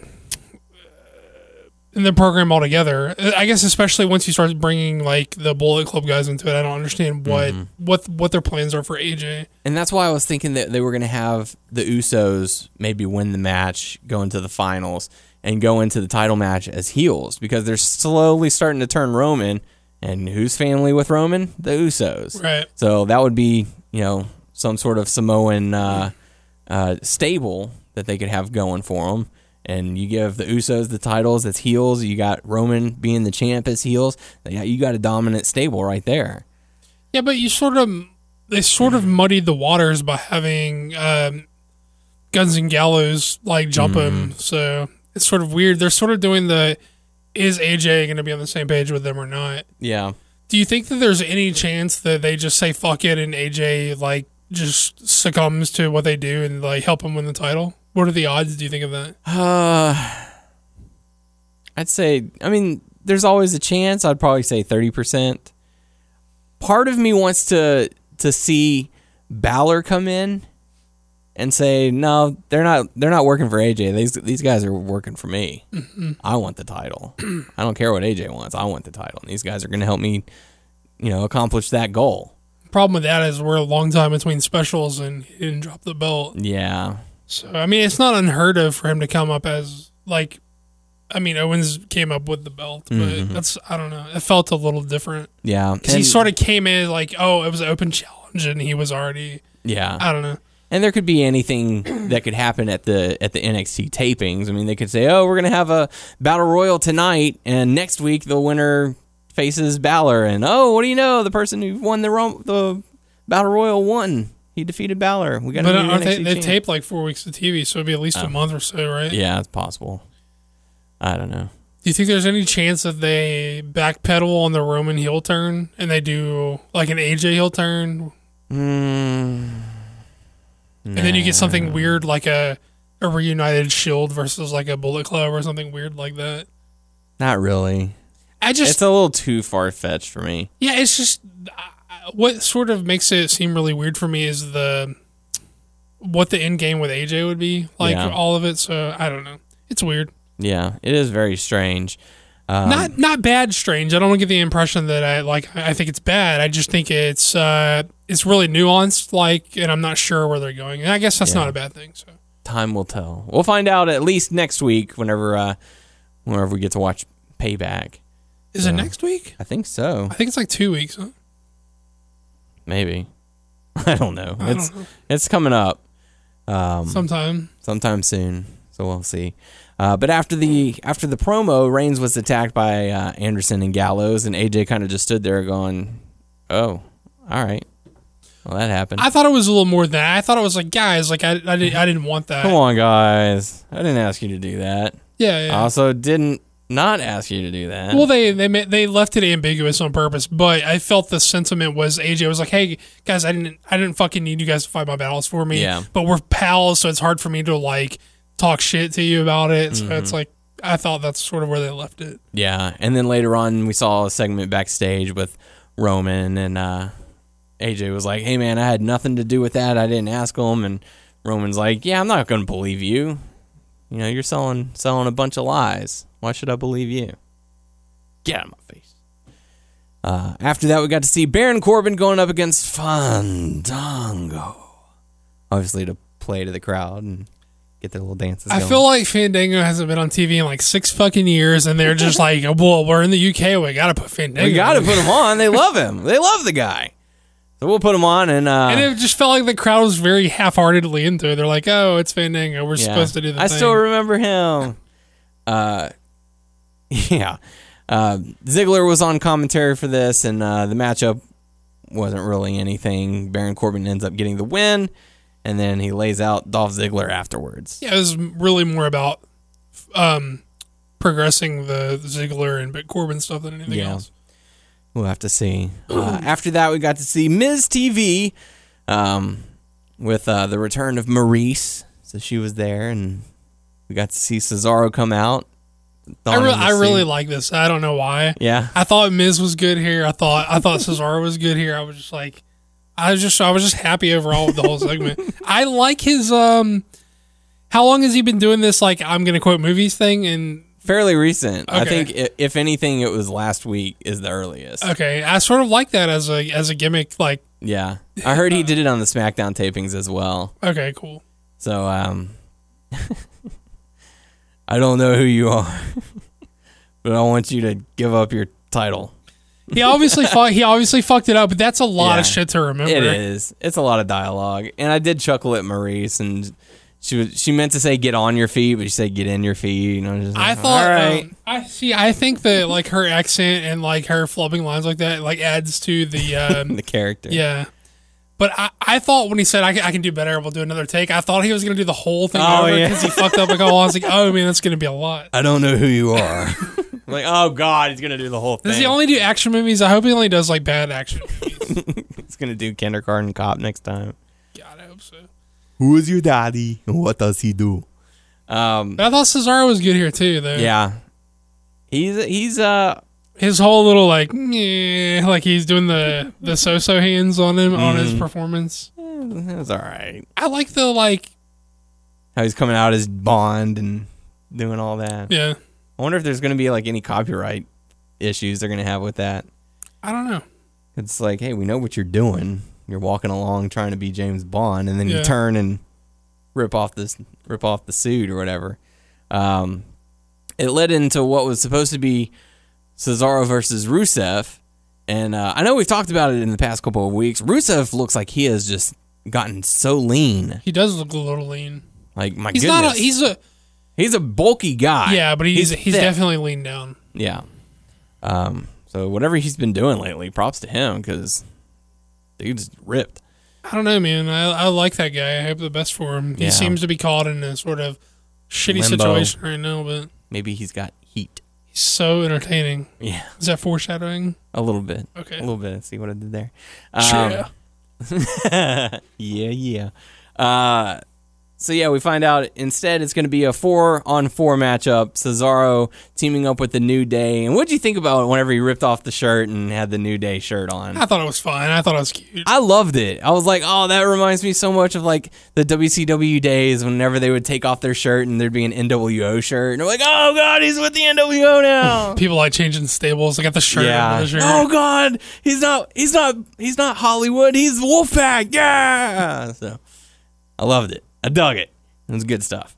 in the program altogether. I guess especially once you start bringing like the Bullet Club guys into it, I don't understand what Mm-hmm. what what their plans are for AJ. And that's why I was thinking that they were going to have the Usos maybe win the match, go into the finals, and go into the title match as heels because they're slowly starting to turn Roman. And who's family with Roman? The Usos. Right. So that would be, you know, some sort of Samoan uh, uh, stable that they could have going for them. And you give the Usos the titles as heels. You got Roman being the champ as heels. Yeah, you got a dominant stable right there. Yeah, but you sort of they sort of muddied the waters by having um, Guns and Gallows like jump him. So it's sort of weird. They're sort of doing the is AJ going to be on the same page with them or not? Yeah. Do you think that there's any chance that they just say fuck it and AJ like just succumbs to what they do and like help him win the title? What are the odds? Do you think of that? Uh, I'd say, I mean, there's always a chance. I'd probably say 30%. Part of me wants to to see Balor come in and say, "No, they're not they're not working for AJ. These these guys are working for me. Mm-hmm. I want the title. I don't care what AJ wants. I want the title. And these guys are going to help me, you know, accomplish that goal." Problem with that is we're a long time between specials and he didn't drop the belt. Yeah. So I mean, it's not unheard of for him to come up as like, I mean, Owens came up with the belt, but mm-hmm. that's I don't know. It felt a little different Yeah. because he sort of came in like, oh, it was an open challenge, and he was already Yeah. I don't know. And there could be anything that could happen at the at the NXT tapings. I mean, they could say, "Oh, we're going to have a battle royal tonight, and next week the winner faces Balor." And oh, what do you know? The person who won the ro- the battle royal won. He defeated Balor. We got But a uh, new aren't they, NXT they champ. taped like four weeks of TV, so it'd be at least a month or so, right? Yeah, it's possible. I don't know. Do you think there's any chance that they backpedal on the Roman heel turn and they do like an AJ heel turn, Mm, and then you get something weird like a a reunited Shield versus like a Bullet Club or something weird like that? not really. I just It's a little too far fetched for me. Yeah, it's just what sort of makes it seem really weird for me is the what the end game with AJ would be like Yeah. all of it. So I don't know. It's weird. Yeah, it is very strange. Um, not not bad. Strange. I don't want to get the impression that I like. I think it's bad. I just think it's uh it's really nuanced. Like, and I'm not sure where they're going. And I guess that's Yeah. not a bad thing. So time will tell. We'll find out at least next week whenever uh whenever we get to watch Payback. is it next week? I think so. I think it's like two weeks. Huh? Maybe. I don't know. I it's don't know. it's coming up um Sometime. sometime soon. So we'll see. Uh, but after the after the promo, Reigns was attacked by uh, Anderson and Gallows, and AJ kind of just stood there going, Oh, all right. Well, that happened. I thought it was a little more than that. I thought it was like, guys, like I, I, didn't, I didn't want that. Come on, guys. I didn't ask you to do that. Yeah, I also didn't not ask you to do that. Well, they they they left it ambiguous on purpose, but I felt the sentiment was AJ was like, "Hey guys, I didn't I didn't fucking need you guys to fight my battles for me. Yeah. but we're pals, so it's hard for me to like talk shit to you about it. So Mm-hmm. it's like I thought that's sort of where they left it. Yeah, and then later on we saw a segment backstage with Roman and uh, AJ was like, "Hey man, I had nothing to do with that. I didn't ask him." And Roman's like, "Yeah, I'm not going to believe you. You know, you're selling selling a bunch of lies. Why should I believe you? Get out of my face." Uh, after that, we got to see Baron Corbin going up against Fandango, obviously to play to the crowd and get their little dances. I going. feel like Fandango hasn't been on TV in like six fucking years, and they're just like, "Well, we're in the UK, we gotta put Fandango." We got to in." put him on. They love him. They love the guy. So we'll put him on and uh And it just felt like the crowd was very half-heartedly into it. They're like, "Oh, it's Fandango. We're yeah. supposed to do the I thing." still remember him. Uh yeah. Uh Ziggler was on commentary for this and uh the matchup wasn't really anything. Baron Corbin ends up getting the win and then he lays out Dolph Ziggler afterwards. Yeah, it was really more about um, progressing the Ziggler and Bit Corbin stuff than anything Yeah. else. We'll have to see. Uh, after that, we got to see Miz TV um, with uh, the return of Maryse. So she was there, and we got to see Cesaro come out. I, re- I really like this. I don't know why. Yeah. I thought Miz was good here. I thought I thought Cesaro was good here. I was just like, I was just I was just happy overall with the whole segment. I like his um. How long has he been doing this? Like I'm gonna quote movies thing and Fairly recent. I think, if anything, it was last week is the earliest. okay, I sort of like that as a as a gimmick. Like Yeah. I heard he did it on the SmackDown tapings as well. okay, cool. So, um, I don't know who you are, but I want you to give up your title. He obviously fu- he obviously fucked it up, but that's a lot of shit to remember. It is. It's a lot of dialogue, and I did chuckle at Maryse, and she was she meant to say "get on your feet," but she said "get in your feet." You know, just I like, thought. all right, um, I see. I think that like her accent and like her flubbing lines like that like adds to the. Um, the character. yeah. But I, I thought when he said I can, I can do better, we'll do another take. I thought he was gonna do the whole thing Oh, over yeah. because he fucked up like oh I was like oh man that's gonna be a lot. I don't know who you are. I'm like, oh god, he's gonna do the whole thing. Does he only do action movies? I hope he only does like bad action movies. he's gonna do Kindergarten Cop next time. God, I hope so. Who is your daddy? and What does he do? Um, But I thought Cesaro was good here too, though. yeah, he's he's uh His whole little like, like he's doing the the so-so hands on him on Mm-hmm. his performance. it's all right. I like the like, How he's coming out as Bond and doing all that. yeah. I wonder if there's gonna be like any copyright issues they're gonna have with that. I don't know. It's like, hey, we know what you're doing. You're walking along trying to be James Bond, and then you turn and rip off this, rip off the suit or whatever. Um, it led into what was supposed to be Cesaro versus Rusev, and uh, I know we've talked about it in the past couple of weeks. Rusev looks like he has just gotten so lean. He does look a little lean. Like my He's goodness, not. A, he's a he's a bulky guy. yeah, but he's he's, thick. definitely leaned down. Yeah. Um, so whatever he's been doing lately, props to him because dude's ripped. I don't know, man. I, I like that guy. I hope the best for him. He Yeah. seems to be caught in a sort of shitty Limbo. situation right now, but Maybe he's got heat. He's so entertaining. Yeah, Is that foreshadowing? a little bit. Okay. A little bit. See what I did there. Um, Sure. yeah, yeah. Uh, so yeah, we find out instead it's going to be a four on four matchup. Cesaro teaming up with the New Day. And what would you think about it whenever he ripped off the shirt and had the New Day shirt on? I thought it was fine. I thought it was cute. I loved it. I was like, oh, that reminds me so much of like the WCW days whenever they would take off their shirt and there'd be an NWO shirt. And they're like, oh, God, he's with the NWO now. People like changing stables. They got the shirt. yeah. the shirt. Oh, God, he's not, he's not, he's not Hollywood. He's Wolfpack. Yeah. So I loved it. I dug it. It was good stuff.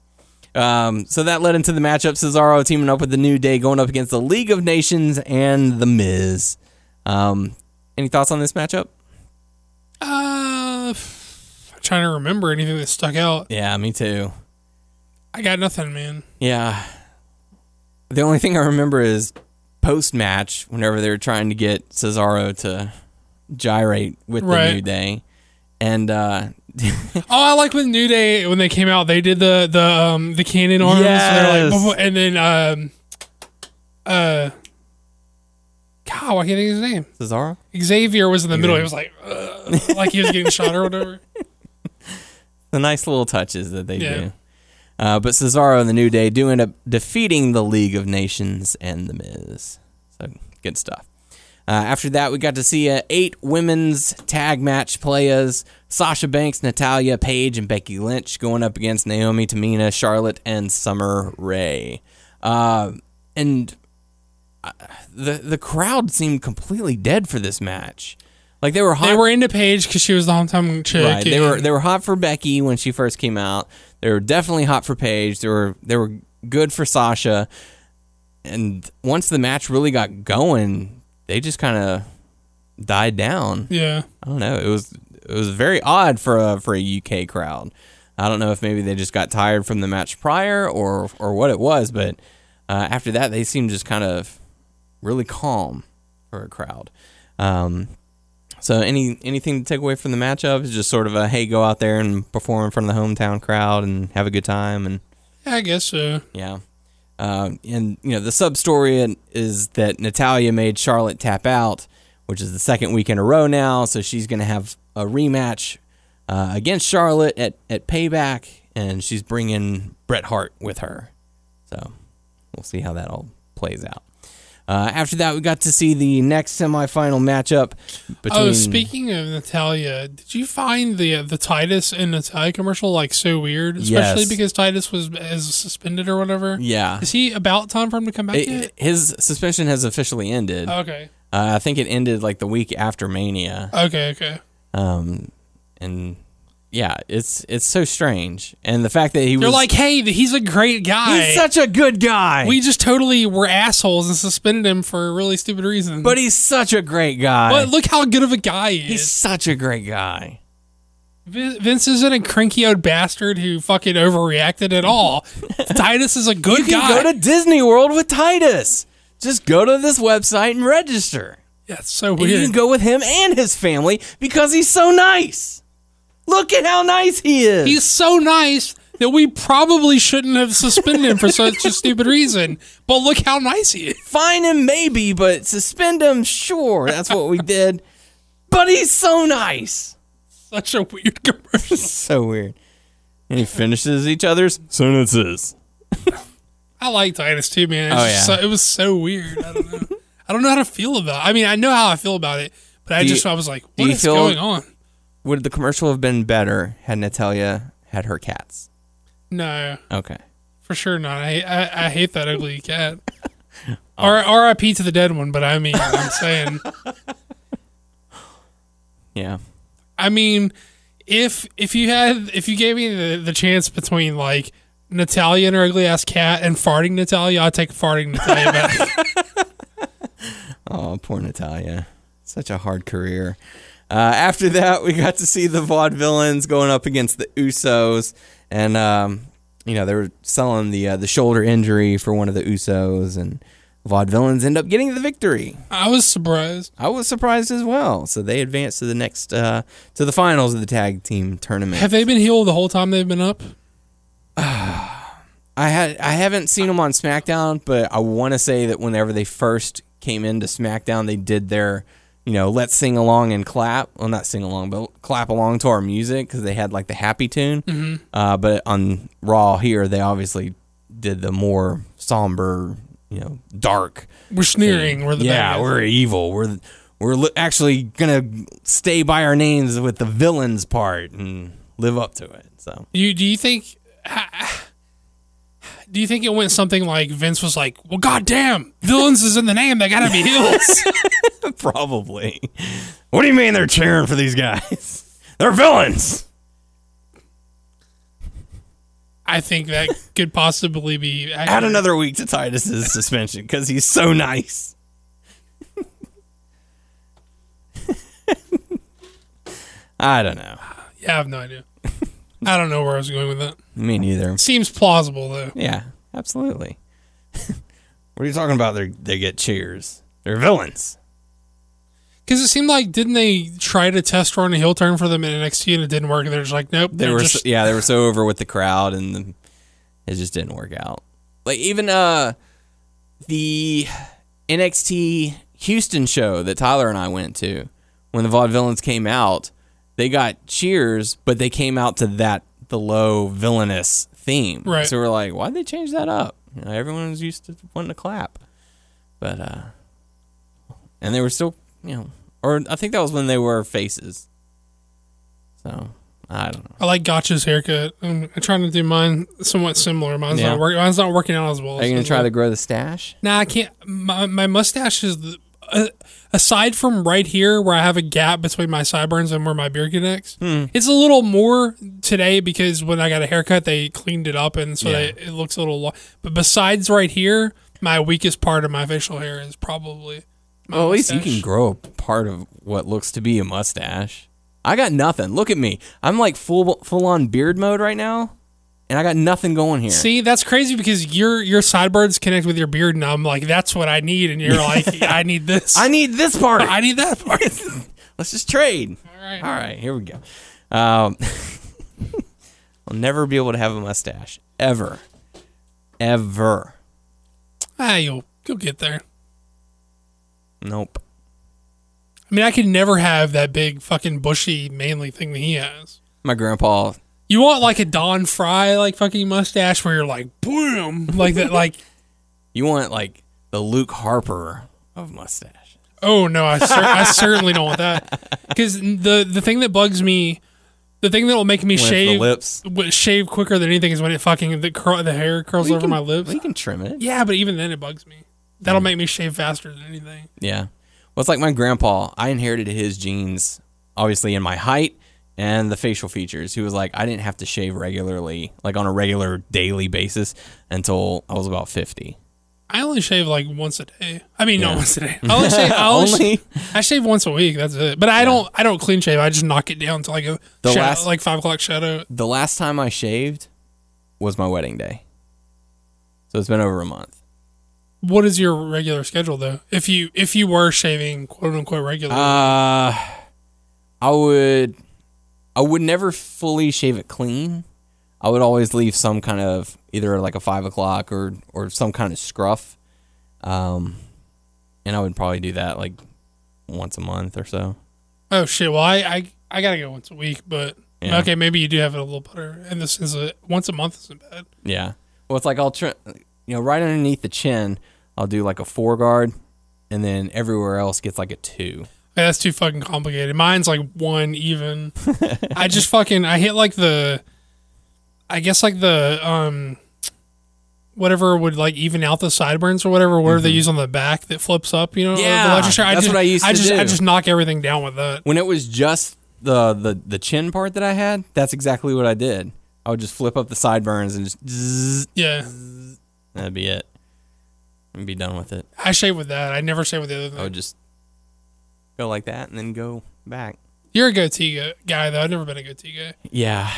Um, so that led into the matchup Cesaro teaming up with the New Day, going up against the League of Nations and The Miz. Um, any thoughts on this matchup? Uh, I'm trying to remember anything that stuck out. Yeah, me too. I got nothing, man. Yeah. The only thing I remember is post match, whenever they were trying to get Cesaro to gyrate with the New Day, and uh, Oh, I like when New Day when they came out, they did the the um the cannon arms. They're like, "Blah, blah," and then um uh God, I can't think of his name. Cesaro. Xavier was in the middle. He was like, like he was getting shot or whatever. The nice little touches that they Yeah. do. Uh, but Cesaro and the New Day do end up defeating the League of Nations and the Miz. So good stuff. Uh, after that, we got to see a eight women's tag match players: Sasha Banks, Natalya, Paige, and Becky Lynch going up against Naomi, Tamina, Charlotte, and Summer Rae. Uh, and uh, the the crowd seemed completely dead for this match. Like they were hot. They were into Paige because she was the hometown chick. Right. They were they were hot for Becky when she first came out. They were definitely hot for Paige. They were they were good for Sasha. And once the match really got going, they just kind of died down. yeah. I don't know. It was it was very odd for a for a UK crowd. I don't know if maybe they just got tired from the match prior or or what it was, but uh, after that they seemed just kind of really calm for a crowd. Um, so any anything to take away from the matchup is just sort of a hey, go out there and perform in front of the hometown crowd and have a good time and Yeah, I guess so. yeah. Um, and you know the sub story is that Natalya made Charlotte tap out, which is the second week in a row now. So she's going to have a rematch uh, against Charlotte at at Payback, and she's bringing Bret Hart with her. So we'll see how that all plays out. Uh, after that, we got to see the next semifinal matchup between. Oh, speaking of Natalya, did you find the uh, the Titus and Natalya commercial like so weird? Especially Yes. because Titus was is suspended or whatever. yeah, Is he about time for him to come back It- yet? his suspension has officially ended. Uh, Okay. I think it ended like the week after Mania. Okay. Okay. Um, and yeah, it's it's so strange, and the fact that he They're was like, hey, he's a great guy. he's such a good guy, we just totally were assholes and suspended him for a really stupid reason. but he's such a great guy. but look how good of a guy he is. he's is. such a great guy. Vince isn't a cranky old bastard who fucking overreacted at all. Titus is a good You can guy. go to Disney World with Titus. Just go to this website and register. yeah, it's so And you can go with him and his family because he's so nice. Look at how nice he is. He's so nice that we probably shouldn't have suspended him for such a stupid reason. But look how nice he is. Fine him maybe, but suspend him sure. That's what we did. But he's so nice. Such a weird commercial. so weird. And he finishes each other's sentences. I like Titus too, man. Oh, yeah. so, it was so weird. I don't know. I don't know how to feel about. it. I mean, I know how I feel about it, but I Do you- just I was like, what you is feel- going on? Would the commercial have been better had Natalya had her cats? No, Okay. for sure not. I I, I hate that ugly cat. Oh. R R.I.P. to the dead one, but I mean, I'm saying, Yeah. I mean, if if you had if you gave me the, the chance between like Natalya and her ugly ass cat and farting Natalya, I'd take farting Natalya back. Oh, poor Natalya. Such a hard career. Uh, after that, we got to see the Vaudevillains going up against the Usos, and um, you know they were selling the uh, the shoulder injury for one of the Usos, and Vaudevillains end up getting the victory. I was surprised. I was surprised as well. So they advanced to the next uh, to the finals of the tag team tournament. Have they been healed the whole time they've been up? I had I haven't seen them on SmackDown, but I want to say that whenever they first came into SmackDown, they did their you know let's sing along and clap. Well, not sing along, but clap along to our music because they had like the happy tune. Uh, but on Raw here, they obviously did the more somber, you know, dark. We're sneering. We're the yeah, bad guys. we're evil. We're we're li- actually gonna stay by our names with the villains part and live up to it. So You do you think? Do you think it went something like Vince was like, "Well, goddamn, villains is in the name. They gotta be heels." Probably. What do you mean they're cheering for these guys? They're villains. I think that could possibly be. Add another week to Titus's suspension because he's so nice. I don't know. Yeah, I have no idea. I don't know where I was going with that. Me neither. Seems plausible though. Yeah, absolutely. what are you talking about? They they get cheers. They're villains. Because it seemed like didn't they try to test run a heel turn for them in NXT and it didn't work? And they're just like, nope. They were just, so, yeah, they were so over with the crowd, and the, it just didn't work out. Like even uh the NXT Houston show that Tyler and I went to when the Vaudevillains came out, they got cheers, but they came out to that the low villainous theme. Right. So we're like, why'd they change that up? You know, everyone was used to wanting to clap, but uh, and they were still, you know, or I think that was when they were faces. So I don't know. I like Gotch's haircut. I'm, I'm trying to do mine somewhat similar. Mine's Yeah. not working. Mine's not working out as well. Are you gonna as try well. to grow the stash? Nah, I can't. My, my mustache is the, uh, aside from right here where I have a gap between my sideburns and where my beard connects. Hmm. It's a little more today because when I got a haircut, they cleaned it up and so Yeah. they, it looks a little. Lo- but besides right here, my weakest part of my facial hair is probably. Well, at least you can grow a part of what looks to be a mustache. I got nothing. Look at me. I'm like full full on beard mode right now, and I got nothing going here. See, that's crazy because your your sideburns connect with your beard, and I'm like, that's what I need, and you're like, I need this. I need this part. I need that part. Let's just trade. All right. All right, here we go. Um, I'll never be able to have a mustache ever, ever. Ah, you'll you'll get there. Nope. I mean, I could never have that big fucking bushy manly thing that he has. My grandpa. You want like a Don Frye like fucking mustache where you're like boom like that like You want like the Luke Harper of mustache. oh no I, cer- I certainly don't want that because the the thing that bugs me the thing that will make me When it's the shave lips. w- shave quicker than anything is when it fucking the cur- the hair curls over my lips We can trim it. yeah but even then it bugs me that'll make me shave faster than anything Yeah. Well, it's like my grandpa. I inherited his genes, obviously, in my height and the facial features. He was like, I didn't have to shave regularly, like on a regular daily basis, until I was about 50. I only shave like once a day I mean Yeah. not once a day I only shave I, only Only? I shave once a week that's it but I don't I don't clean shave I just knock it down to like a The shadow- last- like five o'clock shadow The last time I shaved was my wedding day. So it's been over a month. What is your regular schedule though? If you if you were shaving quote unquote regular, Uh, I would, I would never fully shave it clean. I would always leave some kind of either like a five o'clock or or some kind of scruff. Um, and I would probably do that like once a month or so. oh shit. Well, I, I I gotta go once a week, but Yeah. okay, maybe you do have it a little better. And this is a once a month isn't bad. Yeah. Well, it's like I'll trim, you know, right underneath the chin, I'll do like a four guard, and then everywhere else gets like a two. Hey, that's too fucking complicated. Mine's like one even. I just fucking I hit like the, I guess like the um, whatever would like even out the sideburns or whatever. Whatever they use on the back that flips up. You know, the Mm-hmm. Yeah, that's just, what I used to just I do. just knock everything down with that. When it was just the the the chin part that I had, that's exactly what I did. I would just flip up the sideburns and just zzz, Yeah, that'd be it. And be done with it. I shave with that. I never shave with the other thing. I would just go like that and then go back. You're a goatee guy, though. I've never been a goatee guy. Yeah.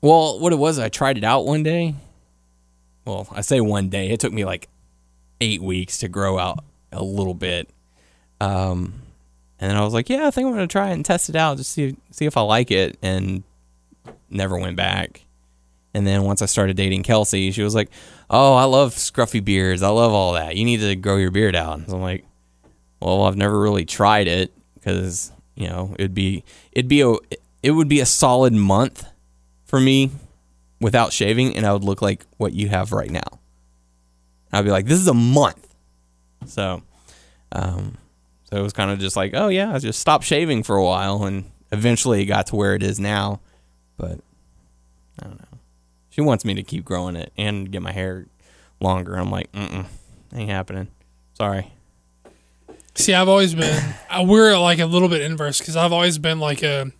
Well, what it was, I tried it out one day. Well, I say one day. It took me like eight weeks to grow out a little bit. Um, and then I was like, yeah, I think I'm gonna try it and test it out, just see see if I like it, and never went back. And then once I started dating Kelsey, she was like, "Oh, I love scruffy beards. I love all that. You need to grow your beard out." So I'm like, "Well, I've never really tried it because you know it'd be it'd be a it would be a solid month for me without shaving, and I would look like what you have right now. I'd be like, this is a month. So, um, so it was kind of just like, oh yeah, I just stopped shaving for a while, and eventually it got to where it is now. But I don't know. She wants me to keep growing it and get my hair longer. I'm like, mm ain't happening. Sorry. See, I've always been. I, we're like a little bit inverse because I've always been like a.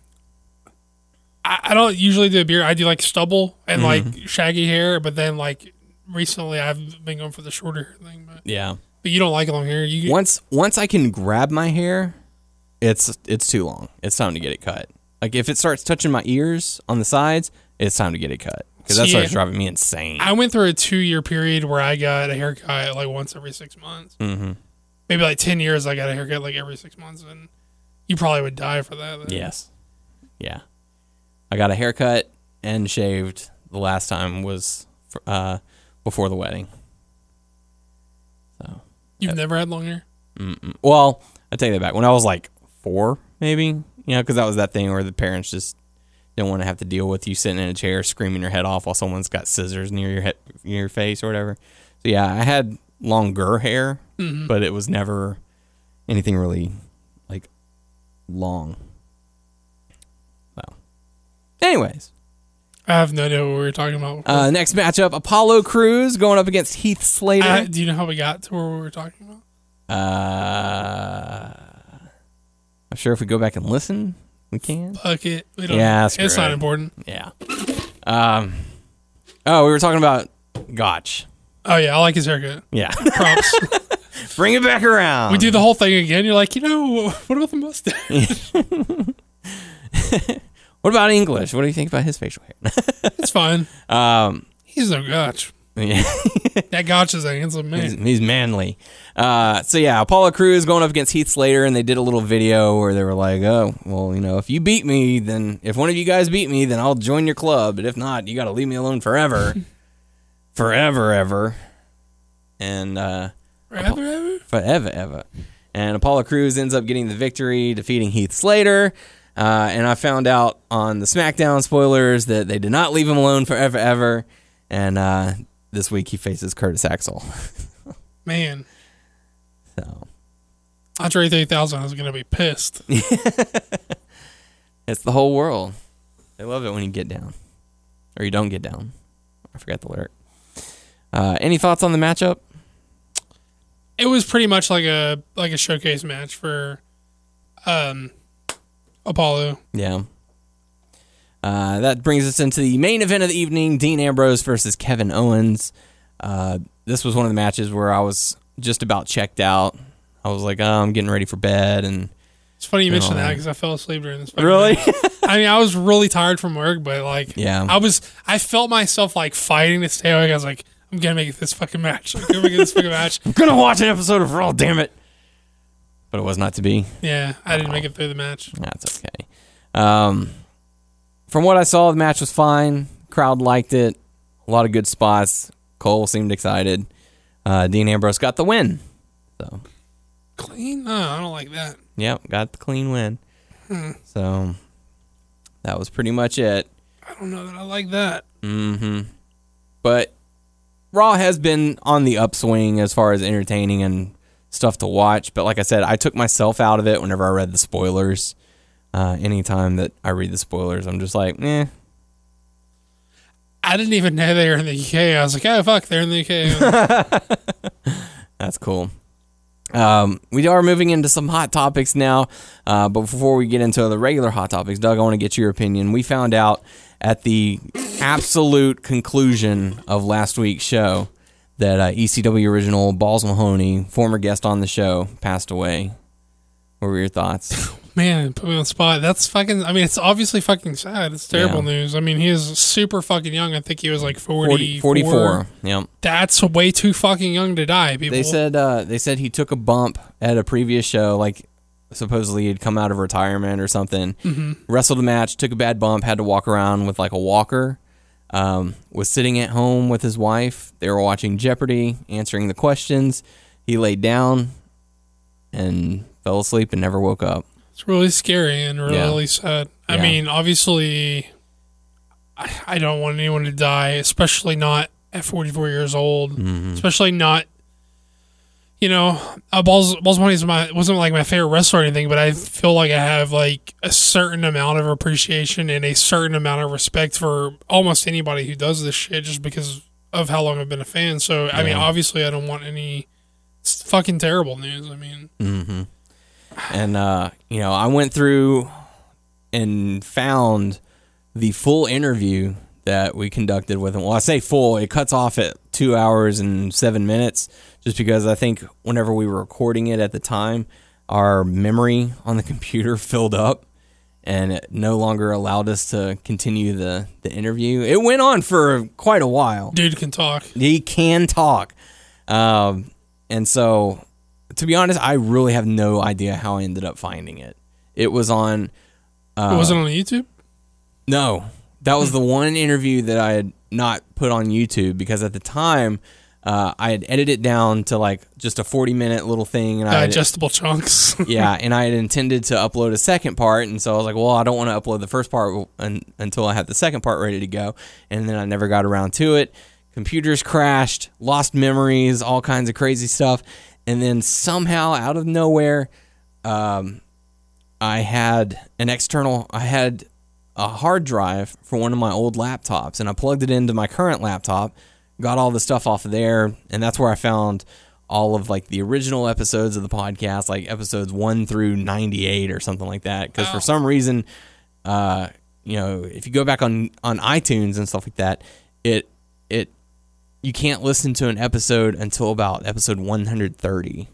I, I don't usually do a beard. I do like stubble and like shaggy hair, but then like recently I've been going for the shorter hair thing. But, Yeah. but you don't like long hair. You once once I can grab my hair, it's it's too long. It's time to get it cut. Like if it starts touching my ears on the sides, it's time to get it cut because that See, starts driving me insane. I went through a two year period where I got a haircut like once every six months. mm-hmm. Maybe like ten years, I got a haircut like every six months, and you probably would die for that. then. Yes. Yeah. I got a haircut and shaved. The last time was uh, before the wedding. So, You've never had long hair. well, I take that back. When I was like four, maybe, you know, because that was that thing where the parents just didn't want to have to deal with you sitting in a chair screaming your head off while someone's got scissors near your head, near your face or whatever. So yeah, I had longer hair, but it was never anything really like long. So, anyways, I have no idea what we were talking about. uh, next matchup: Apollo Crews going up against Heath Slater. Uh, do you know how we got to where we were talking about? Uh, I'm sure if we go back and listen, we can. Fuck it. We don't Yeah, it's screw not important. Yeah. Um. Oh, we were talking about Gotch. Oh yeah, I like his haircut. Yeah. Props. Bring it back around. we do the whole thing again. You're like, you know, what about the mustache? What about English? What do you think about his facial hair? it's fine. um. He's no gotch. Yeah. That gotch is a handsome man. he's manly. Uh, so yeah, Apollo Crews going up against Heath Slater, and they did a little video where they were like, "Oh, well, you know, if you beat me, then if one of you guys beat me, then I'll join your club. But if not, you got to leave me alone forever, forever, ever, and uh, Forever, ever? forever, ever." And Apollo Crews ends up getting the victory, defeating Heath Slater. Uh, and I found out on the SmackDown spoilers that they did not leave him alone forever, ever. And uh, this week he faces Curtis Axel. Man, So. Andre 3000 is gonna be pissed. It's the whole world. They love it when you get down, or you don't get down. I forgot the lyric. Uh, any thoughts on the matchup? it was pretty much like a like a showcase match for um Apollo. Yeah. Uh, that brings us into the main event of the evening: Dean Ambrose versus Kevin Owens. Uh, this was one of the matches where I was just about checked out. I was like, "Oh, I'm getting ready for bed," and It's funny you mentioned that because I fell asleep during this. really. I mean, I was really tired from work, but like, Yeah. I was. I felt myself like fighting to stay awake. I was like, I'm gonna make it this fucking match. I'm gonna make it this fucking match. I'm gonna watch an episode of Raw. Damn it! But it was not to be. Yeah, I didn't make it through the match. That's okay. Um, from what I saw, the match was fine. Crowd liked it. A lot of good spots. Cole seemed excited. Uh, Dean Ambrose got the win. So, Clean? No, I don't like that. yep, got the clean win. So, that was pretty much it. I don't know that I like that. Mm hmm But Raw has been on the upswing as far as entertaining and stuff to watch. But like I said, I took myself out of it whenever I read the spoilers. Uh, anytime that I read the spoilers, I'm just like, eh, I didn't even know they were in the UK. I was like, oh fuck, they're in the UK. That's cool. Um, we are moving into some hot topics now, uh, but before we get into the regular hot topics, Doug, I want to get your opinion. We found out at the absolute conclusion of last week's show that uh, ECW original Balls Mahoney, former guest on the show, passed away. What were your thoughts? Man, put me on the spot. That's fucking. I mean, it's obviously fucking sad. It's terrible Yeah. news. I mean, he is super fucking young. I think he was like 40, 40, 44. Yep. That's way too fucking young to die. People. They said uh, they said he took a bump at a previous show, like supposedly he'd come out of retirement or something. Wrestled a match, took a bad bump, had to walk around with like a walker. Um, was sitting at home with his wife. They were watching Jeopardy, answering the questions. He laid down and fell asleep and never woke up. It's really scary and Yeah. really sad. I Yeah. mean, obviously, I, I don't want anyone to die, especially not at 44 years old. Mm-hmm. Especially not, you know, uh, Balls Balls Mahoney is my wasn't like my favorite wrestler or anything, but I feel like I have like a certain amount of appreciation and a certain amount of respect for almost anybody who does this shit, just because of how long I've been a fan. So I mean, obviously, I don't want any. Fucking terrible news. I mean, Mm-hmm. And uh, you know, I went through and found the full interview that we conducted with him. Well, I say full; it cuts off at two hours and seven minutes, just because I think whenever we were recording it at the time, our memory on the computer filled up. And it no longer allowed us to continue the, the interview. It went on for quite a while dude can talk. he can talk um, and so to be honest, I really have no idea how I ended up finding it. It was on. Uh, was it on YouTube? No, that was the one interview that I had not put on YouTube because at the time uh, I had edited it down to like just a 40 minute little thing. And I had, Digestible chunks. yeah, and I had intended to upload a second part, and so I was like, well, I don't want to upload the first part un- until I have the second part ready to go, and then I never got around to it. Computers crashed, lost memories, all kinds of crazy stuff, and then somehow out of nowhere, um, I had an external. I had a hard drive for one of my old laptops, and I plugged it into my current laptop, got all the stuff off of there, and that's where I found all of like the original episodes of the podcast, like episodes one through ninety eight or something like that. Because for some reason, uh, you know, if you go back on on iTunes and stuff like that, it it you can't listen to an episode until about episode one hundred thirty.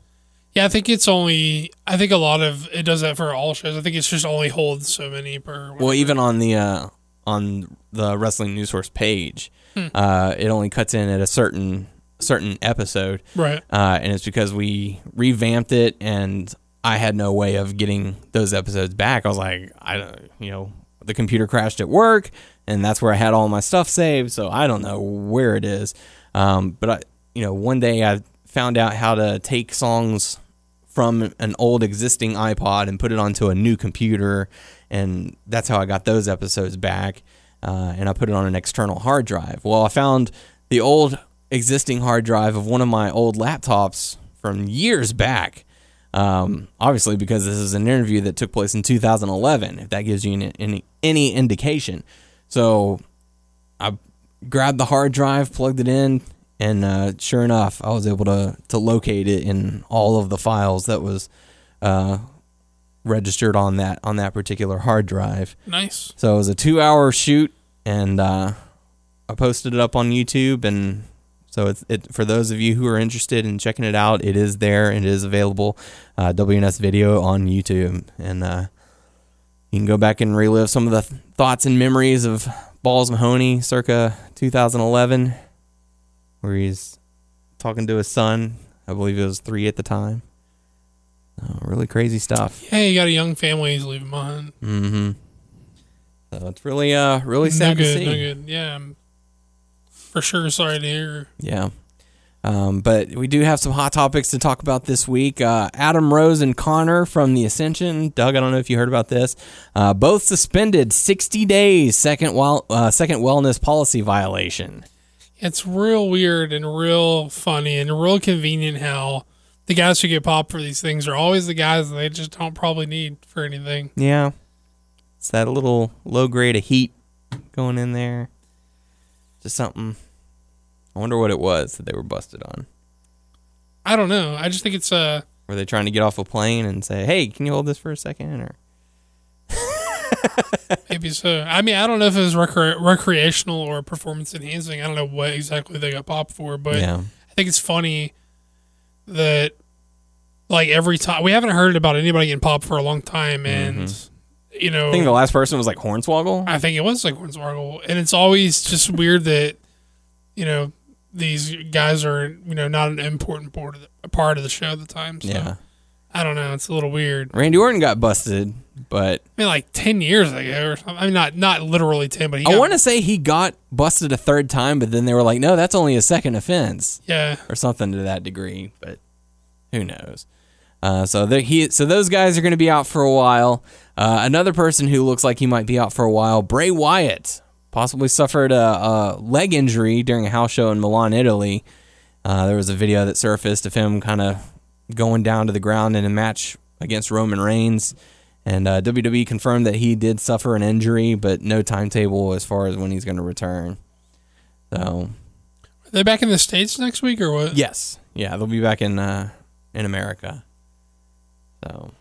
yeah, I think it's only. I think a lot of it does that for all shows. I think it's just only holds so many per. Well, even on the uh, on the wrestling news source page, uh, it only cuts in at a certain certain episode, right. uh, and it's because we revamped it, and I had no way of getting those episodes back. I was like, I don't, you know, the computer crashed at work, and that's where I had all my stuff saved, so I don't know where it is. Um, but I, you know, one day I found out how to take songs from an old existing iPod and put it onto a new computer, and that's how I got those episodes back. Uh, and I put it on an external hard drive. Well, I found the old existing hard drive of one of my old laptops from years back. Um, obviously, because this is an interview that took place in 2011, if that gives you any any, any indication. So I grabbed the hard drive, plugged it in, and uh, sure enough, I was able to to locate it in all of the files that was uh, registered on that on that particular hard drive. Nice. So it was a two hour shoot, and uh, I posted it up on YouTube. And so it's it for those of you who are interested in checking it out, it is there. And it is available. Uh, WNS video on YouTube, and uh, you can go back and relive some of the th- thoughts and memories of Balls Mahoney, circa 2011, where he's talking to his son. I believe it was three at the time. Oh, really crazy stuff. Yeah, you got a young family he's leaving behind. Mm-hmm. So it's really, uh, really no sad to good, see. no good. Yeah, I'm for sure sorry to hear. Yeah. Um, but we do have some hot topics to talk about this week. Uh, Adam Rose and Konnor from the Ascension. Doug, I don't know if you heard about this. Uh, both suspended 60 days. Second, well, uh, second wellness policy violation. It's real weird and real funny and real convenient how the guys who get popped for these things are always the guys that they just don't probably need for anything. Yeah. It's that little low grade of heat going in there. Just something. I wonder what it was that they were busted on. I don't know. I just think it's uh Were they trying to get off a plane and say, "Hey, can you hold this for a second? Or maybe so. I mean, I don't know if it was recre- recreational or performance enhancing. I don't know what exactly they got popped for, but yeah, I think it's funny that like every time we haven't heard about anybody getting popped for a long time, mm-hmm. and you know, I think the last person was like Hornswoggle. I think it was like Hornswoggle, and it's always just weird that you know these guys are you know not an important part of the, part of the show at the time. So Yeah, I don't know. It's a little weird. Randy Orton got busted, but I mean, like ten years ago or something. I mean, not not literally ten, but he I got, want to say he got busted a third time, but then they were like, "No, that's only a second offense." yeah. or something to that degree, but who knows? Uh, so the, he, so those guys are going to be out for a while. Uh, another person who looks like he might be out for a while, Bray Wyatt, possibly suffered a, a leg injury during a house show in Milan, Italy. Uh, there was a video that surfaced of him kind of going down to the ground in a match against Roman Reigns. And uh, WWE confirmed that he did suffer an injury, but no timetable as far as when he's going to return. So Are they back in the states next week or what? Yes. Yeah, they'll be back in uh, in America. So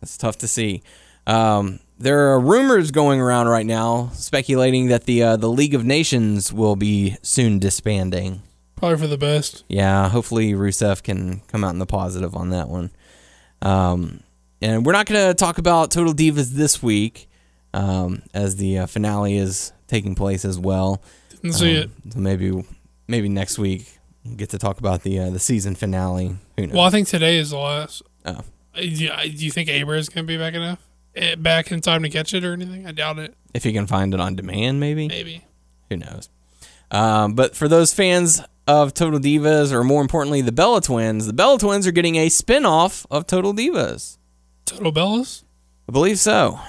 that's tough to see. Um, there are rumors going around right now speculating that the uh, the League of Nations will be soon disbanding. Probably for the best. Yeah, hopefully Rusev can come out in the positive on that one. Um, and we're not going to talk about Total Divas this week, um, as the uh, finale is taking place as well. Didn't see it. Um, So maybe maybe next week we'll get to talk about the uh, the season finale. Who knows? Well, I think today is the last. Oh. Uh, Do you, do you think Abra's gonna be back enough? eh, Back in time to catch it or anything? I doubt it. if you can find it on demand, maybe. Maybe. Who knows? Um, but for those fans of Total Divas, or more importantly, the Bella Twins, the Bella Twins are getting a spin off of Total Divas. Total Bellas. I believe so.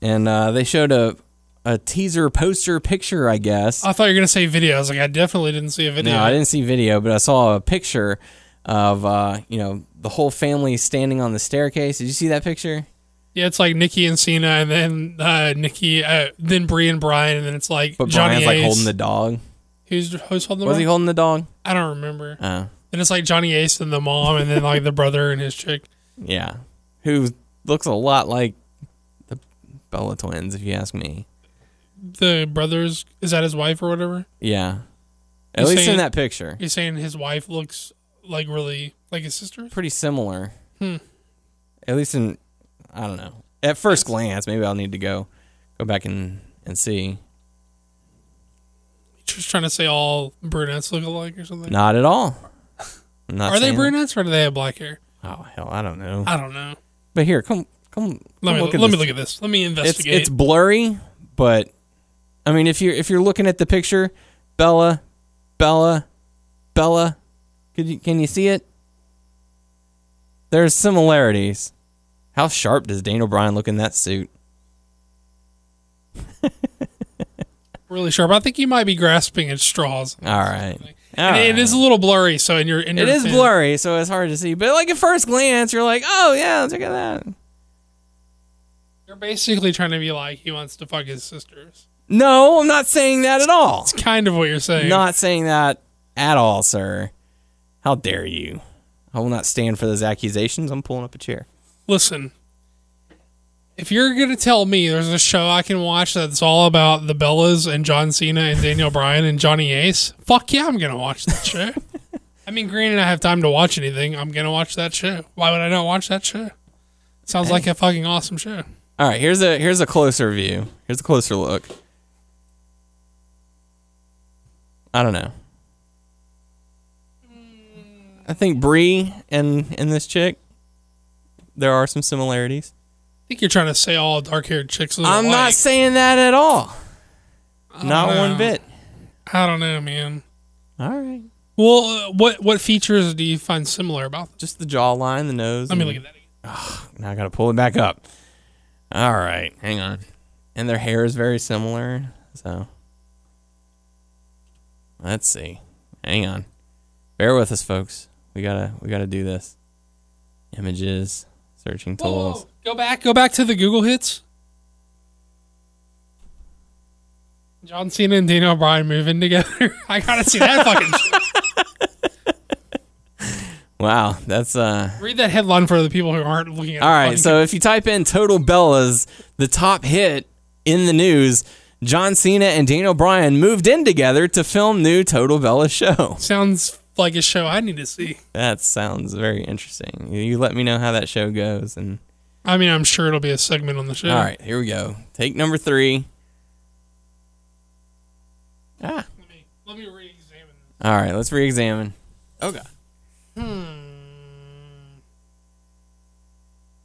And uh, they showed a, a teaser poster picture, I guess. I thought you were gonna say video. I was like, I definitely didn't see a video. No, I didn't see video, but I saw a picture of, uh, you know, the whole family standing on the staircase. Did you see that picture? Yeah, it's like Nikki and Cena, and then uh, Nikki, uh, then Brie and Bryan, and then it's like But Johnny Brian's like holding the dog. Who's who's holding the? Was he holding the dog? I don't remember. Oh, Then it's like Johnny Ace and the mom, and then like the brother and his chick. yeah. Who looks a lot like the Bella Twins, if you ask me. The brothers is that his wife or whatever? Yeah. At You're least in that picture. You're saying his wife looks like really like his sister? Pretty similar. Hmm. At least in, I don't know. At first glance, maybe I'll need to go go back and, and see. Just trying to say all brunettes look alike or something. Not at all. Not Are they brunettes or do they have black hair? Oh hell, I don't know. I don't know. But here, come come. Let come me look let this. me look at this. Let me It's investigate. it's blurry, but I mean, if you're if you're looking at the picture, Bella, Bella, Bella, could you can you see it? There's similarities. How sharp does Daniel Bryan look in that suit? really sharp. I think you might be grasping at straws. All right. All And it right. is a little blurry, so in your in It your is fin- blurry, so it's hard to see. But like at first glance, you're like, oh yeah, look at that. You're basically trying to be like he wants to fuck his sisters. No, I'm not saying that at all. It's kind of what you're saying. Not saying that at all, sir. How dare you? I will not stand for those accusations. I'm pulling up a chair. Listen, if you're gonna tell me there's a show I can watch that's all about the Bellas and John Cena and Daniel Bryan and Johnny Ace, fuck yeah, I'm gonna watch that show. I mean, granted, I have time to watch anything. I'm gonna watch that show. Why would I not watch that show? Sounds like a fucking awesome show. All right, here's a here's a closer view. Here's a closer look. I don't know. I think Brie and and this chick, there are some similarities. Think you're trying to say all dark haired chicks. Look I'm not saying that at all. Not don't one bit. I don't know, man. All right, Well, uh, what what features do you find similar about them? just the jawline, the nose. Let me and- look at that. Again. Now I gotta pull it back up. All right, hang on. And their hair is very similar, so let's see. Hang on. Bear with us, folks. We gotta we gotta do this. Images, searching Whoa, whoa, tools. Go back. Go back to the Google hits. John Cena and Daniel Bryan moving together. I gotta see that fucking. Wow, that's uh. Read that headline for the people who aren't looking at. All right, so if you type in "Total Bellas," the top hit in the news, John Cena and Daniel Bryan moved in together to film new Total Bella show. sounds like a show I need to see. That sounds very interesting. You let me know how that show goes, and I mean, I'm sure it'll be a segment on the show. all right, here we go. Take number three. Ah, Let me, let me re-examine. all right. Let's re-examine. Oh god. Hmm.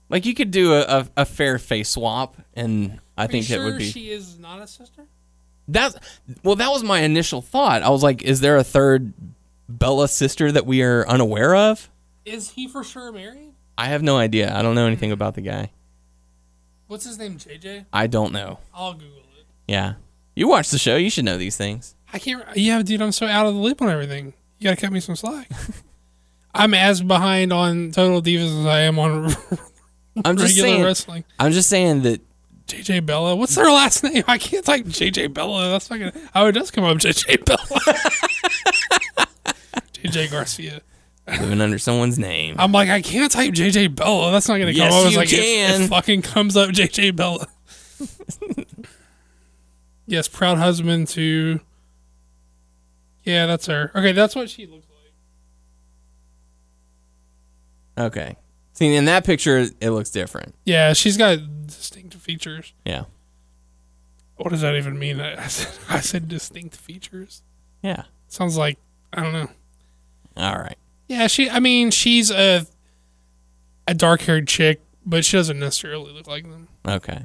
Like you could do a, a, a fair face swap, and I Are think it would be She is not a sister. that. Well, that was my initial thought. I was like, is there a third Bella sister that we are unaware of? Is he for sure married? I have no idea. I don't know hmm. anything about the guy. What's his name? JJ. I don't know. I'll Google it. Yeah, you watch the show. You should know these things. I can't. Yeah, dude, I'm so out of the loop on everything. You gotta cut me some slack. I'm as behind on Total Divas as I am on I'm just regular saying. wrestling. I'm just saying that JJ Bella. What's their last name? I can't type JJ Bella. That's not gonna. Oh, it does come up JJ Bella. JJ Garcia. Living under someone's name. I'm like, I can't type JJ Bella. That's not gonna Yes, come up. It's you like, can. It, fucking comes up JJ Bella. yes, proud husband to. Yeah, that's her. Okay, that's what she looks like. Okay. See, in that picture, it looks different. Yeah, she's got distinct features. Yeah. What does that even mean? I said, I said distinct features. Yeah. Sounds like I don't know. All right. Yeah, she. I mean, she's a a dark haired chick, but she doesn't necessarily look like them. Okay.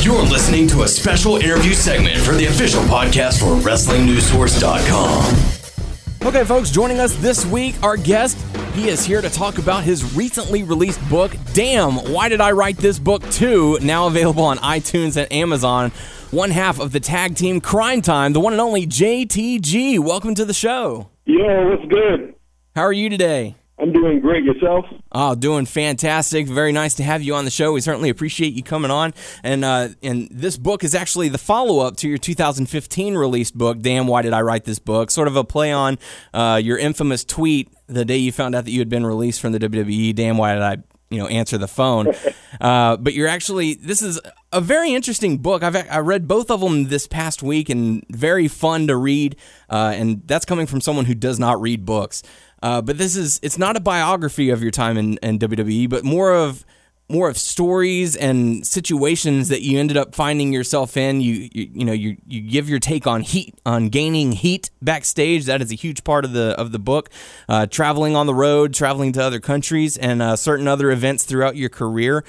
You're listening to a special interview segment for the official podcast for WrestlingNewsSource.com. Okay, folks, joining us this week, our guest. He is here to talk about his recently released book, Damn, Why Did I Write This Book Too? Now available on iTunes and Amazon. One half of the tag team Crime Time, the one and only JTG. Welcome to the show. Yo, what's good? How are you today? I'm doing great. Yourself? Oh, doing fantastic. Very nice to have you on the show. We certainly appreciate you coming on. And uh, and this book is actually the follow up to your 2015 released book. Damn, why did I write this book? Sort of a play on uh, your infamous tweet the day you found out that you had been released from the WWE. Damn, why did I you know answer the phone? uh, but you're actually this is a very interesting book. I've I read both of them this past week and very fun to read. Uh, and that's coming from someone who does not read books. Uh, but this is it's not a biography of your time in, in WWE, but more of more of stories and situations that you ended up finding yourself in. You you, you know you you give your take on heat on gaining heat backstage. That is a huge part of the of the book. Uh, traveling on the road, traveling to other countries, and uh, certain other events throughout your career.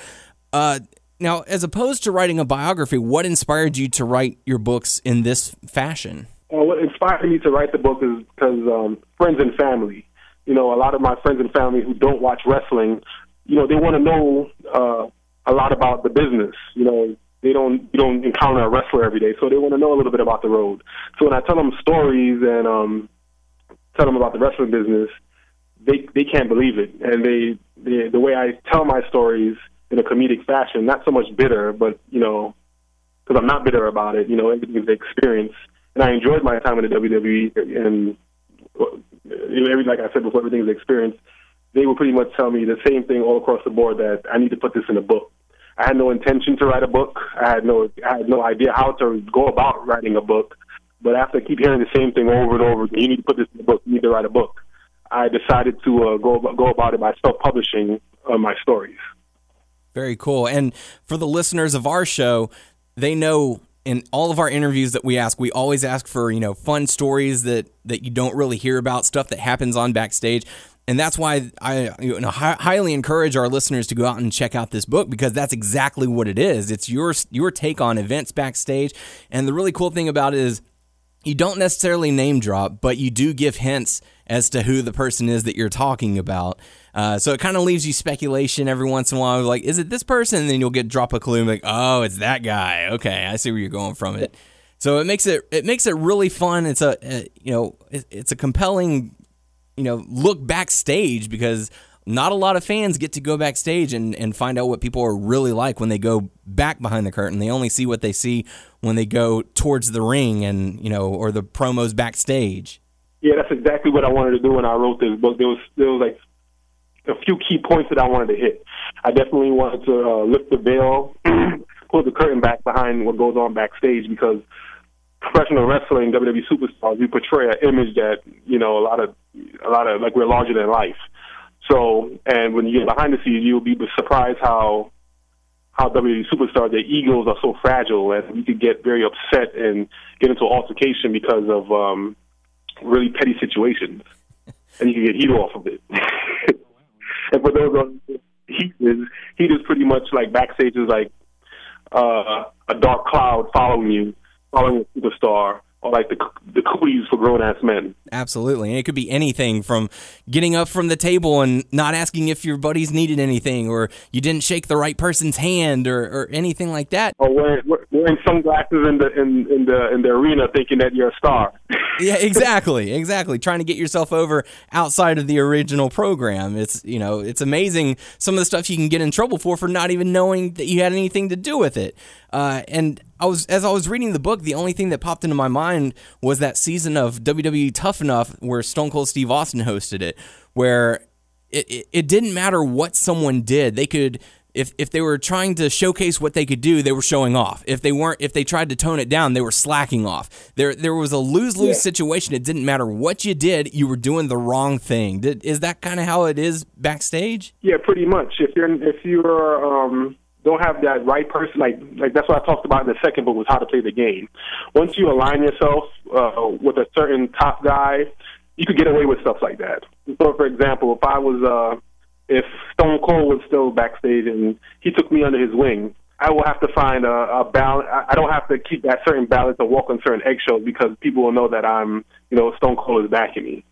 Uh, now, as opposed to writing a biography, what inspired you to write your books in this fashion? Well, what inspired me to write the book is because um, friends and family you know, a lot of my friends and family who don't watch wrestling, you know, they want to know uh, a lot about the business. You know, they don't you don't encounter a wrestler every day, so they want to know a little bit about the road. So when I tell them stories and um, tell them about the wrestling business, they they can't believe it, and they, they the way I tell my stories in a comedic fashion, not so much bitter, but you know, because I'm not bitter about it. You know, everything is experience, and I enjoyed my time in the WWE and every like I said before, everything is experience. They would pretty much tell me the same thing all across the board that I need to put this in a book. I had no intention to write a book. I had no I had no idea how to go about writing a book. But after I keep hearing the same thing over and over, you need to put this in a book. You need to write a book. I decided to uh, go go about it by self publishing uh, my stories. Very cool. And for the listeners of our show, they know in all of our interviews that we ask, we always ask for you know fun stories that that you don't really hear about, stuff that happens on backstage. And that's why I you know, hi- highly encourage our listeners to go out and check out this book because that's exactly what it is. It's your your take on events backstage, and the really cool thing about it is you don't necessarily name drop, but you do give hints as to who the person is that you're talking about. Uh, so it kind of leaves you speculation every once in a while. Like, is it this person? And then you'll get drop a clue, like, oh, it's that guy. Okay, I see where you're going from it. So it makes it it makes it really fun. It's a, a you know it, it's a compelling you know look backstage because not a lot of fans get to go backstage and, and find out what people are really like when they go back behind the curtain. They only see what they see when they go towards the ring and you know or the promos backstage. Yeah, that's exactly what I wanted to do when I wrote this book. There was there was like a few key points that I wanted to hit. I definitely wanted to uh, lift the veil, pull the curtain back behind what goes on backstage because professional wrestling, WWE superstars, we portray an image that you know a lot of a lot of like we're larger than life. So, and when you get behind the scenes, you'll be surprised how how WWE superstars their egos are so fragile, and you could get very upset and get into altercation because of um, really petty situations, and you can get heat off of it. and for those of heat is heat is pretty much like backstage is like uh, a dark cloud following you, following superstar or like the the cooties for grown ass men. Absolutely, and it could be anything from getting up from the table and not asking if your buddies needed anything, or you didn't shake the right person's hand, or, or anything like that. Or wearing, wearing sunglasses in the in, in the in the arena, thinking that you're a star. yeah, exactly, exactly. Trying to get yourself over outside of the original program. It's you know it's amazing some of the stuff you can get in trouble for for not even knowing that you had anything to do with it. Uh, and I was as I was reading the book, the only thing that popped into my mind was that season of WWE Tough Enough where Stone Cold Steve Austin hosted it, where it, it, it didn't matter what someone did, they could if if they were trying to showcase what they could do, they were showing off. If they weren't, if they tried to tone it down, they were slacking off. There there was a lose lose yeah. situation. It didn't matter what you did, you were doing the wrong thing. Did, is that kind of how it is backstage? Yeah, pretty much. If you're if you're um don't have that right person. Like like that's what I talked about in the second book was how to play the game. Once you align yourself uh, with a certain top guy, you could get away with stuff like that. So, for example, if I was, uh, if Stone Cold was still backstage and he took me under his wing, I will have to find a, a balance. I don't have to keep that certain balance and walk on certain eggshells because people will know that I'm, you know, Stone Cold is backing me.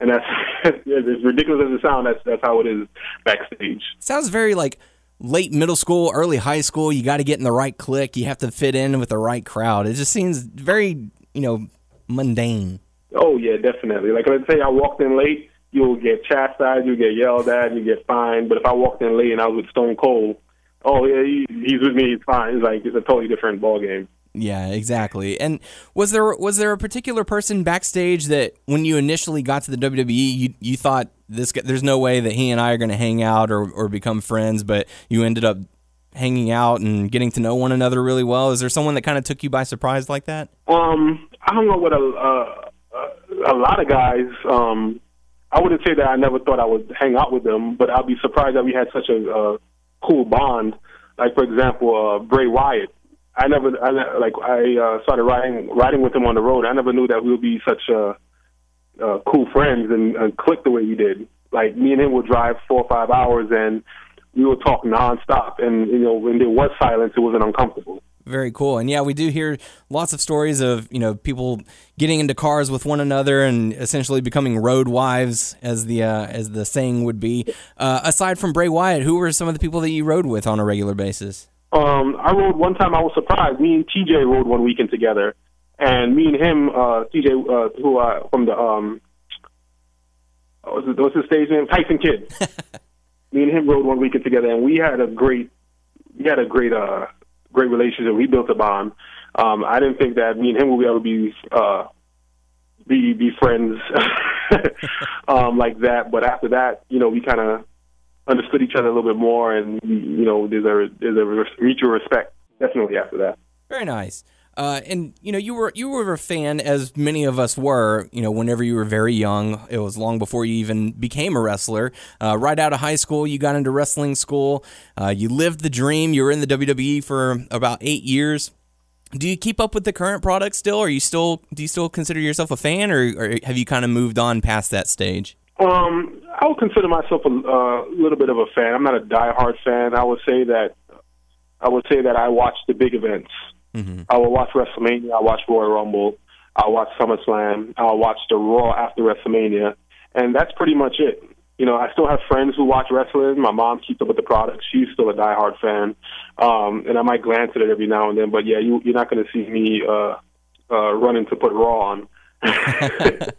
And that's as ridiculous as it sounds. That's that's how it is backstage. Sounds very like late middle school, early high school. You got to get in the right clique. You have to fit in with the right crowd. It just seems very, you know, mundane. Oh yeah, definitely. Like let's say I walked in late, you'll get chastised, you'll get yelled at, you get fined. But if I walked in late and I was with Stone Cold, oh yeah, he, he's with me, he's fine. It's like it's a totally different ball game. Yeah, exactly. And was there was there a particular person backstage that when you initially got to the WWE, you you thought this guy, there's no way that he and I are going to hang out or or become friends, but you ended up hanging out and getting to know one another really well. Is there someone that kind of took you by surprise like that? Um, I don't know what a uh, a lot of guys. Um, I wouldn't say that I never thought I would hang out with them, but I'd be surprised that we had such a uh, cool bond. Like for example, uh, Bray Wyatt. I never, I like, I uh, started riding riding with him on the road. I never knew that we would be such uh, uh, cool friends and, and click the way we did. Like me and him would drive four or five hours, and we would talk nonstop. And you know, when there was silence, it wasn't uncomfortable. Very cool. And yeah, we do hear lots of stories of, you know, people getting into cars with one another and essentially becoming road wives as the uh, as the saying would be. Uh, aside from Bray Wyatt, who were some of the people that you rode with on a regular basis? Um, I rode one time. I was surprised. Me and TJ rode one weekend together, and me and him, uh, TJ, uh, who uh, from the um, what's his, what's his stage name? Tyson Kidd. me and him rode one weekend together, and we had a great, we had a great, uh, great relationship. We built a bond. Um, I didn't think that me and him would be able to be uh, be be friends um, like that. But after that, you know, we kind of understood each other a little bit more, and you know, there's a there's a mutual respect definitely after that. Very nice. Uh, and you know, you were you were a fan, as many of us were. You know, whenever you were very young, it was long before you even became a wrestler. Uh, right out of high school, you got into wrestling school. Uh, you lived the dream. You were in the WWE for about eight years. Do you keep up with the current product still? Are you still do you still consider yourself a fan, or, or have you kind of moved on past that stage? Um, I would consider myself a uh, little bit of a fan. I'm not a diehard fan. I would say that I would say that I watch the big events. Mm-hmm. I will watch WrestleMania. I watch Royal Rumble. I'll watch SummerSlam. I'll watch the Raw after WrestleMania, and that's pretty much it. You know, I still have friends who watch wrestling. My mom keeps up with the product. She's still a diehard fan, um, and I might glance at it every now and then. But yeah, you, you're not going to see me uh, uh, running to put Raw on.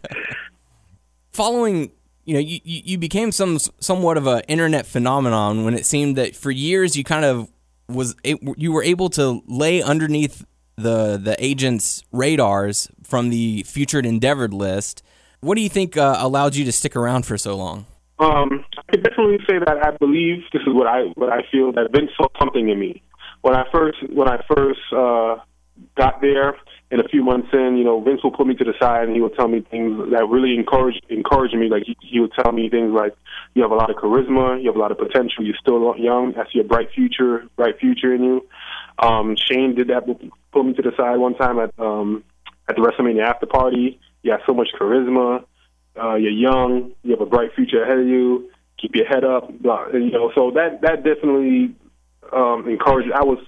Following you know, you, you became some somewhat of an internet phenomenon when it seemed that for years you kind of was you were able to lay underneath the the agent's radars from the featured endeavored list. What do you think uh, allowed you to stick around for so long? Um, I could definitely say that I believe this is what I what I feel that Vince saw something in me when I first when I first uh, got there and a few months in, you know, Vince will put me to the side and he will tell me things that really encourage encourage me. Like he, he would tell me things like, "You have a lot of charisma, you have a lot of potential, you're still young, I see a bright future, bright future in you." Um, Shane did that, put me to the side one time at um, at the WrestleMania after party. You have so much charisma, uh, you're young, you have a bright future ahead of you. Keep your head up, blah, and, you know. So that that definitely um, encouraged. I was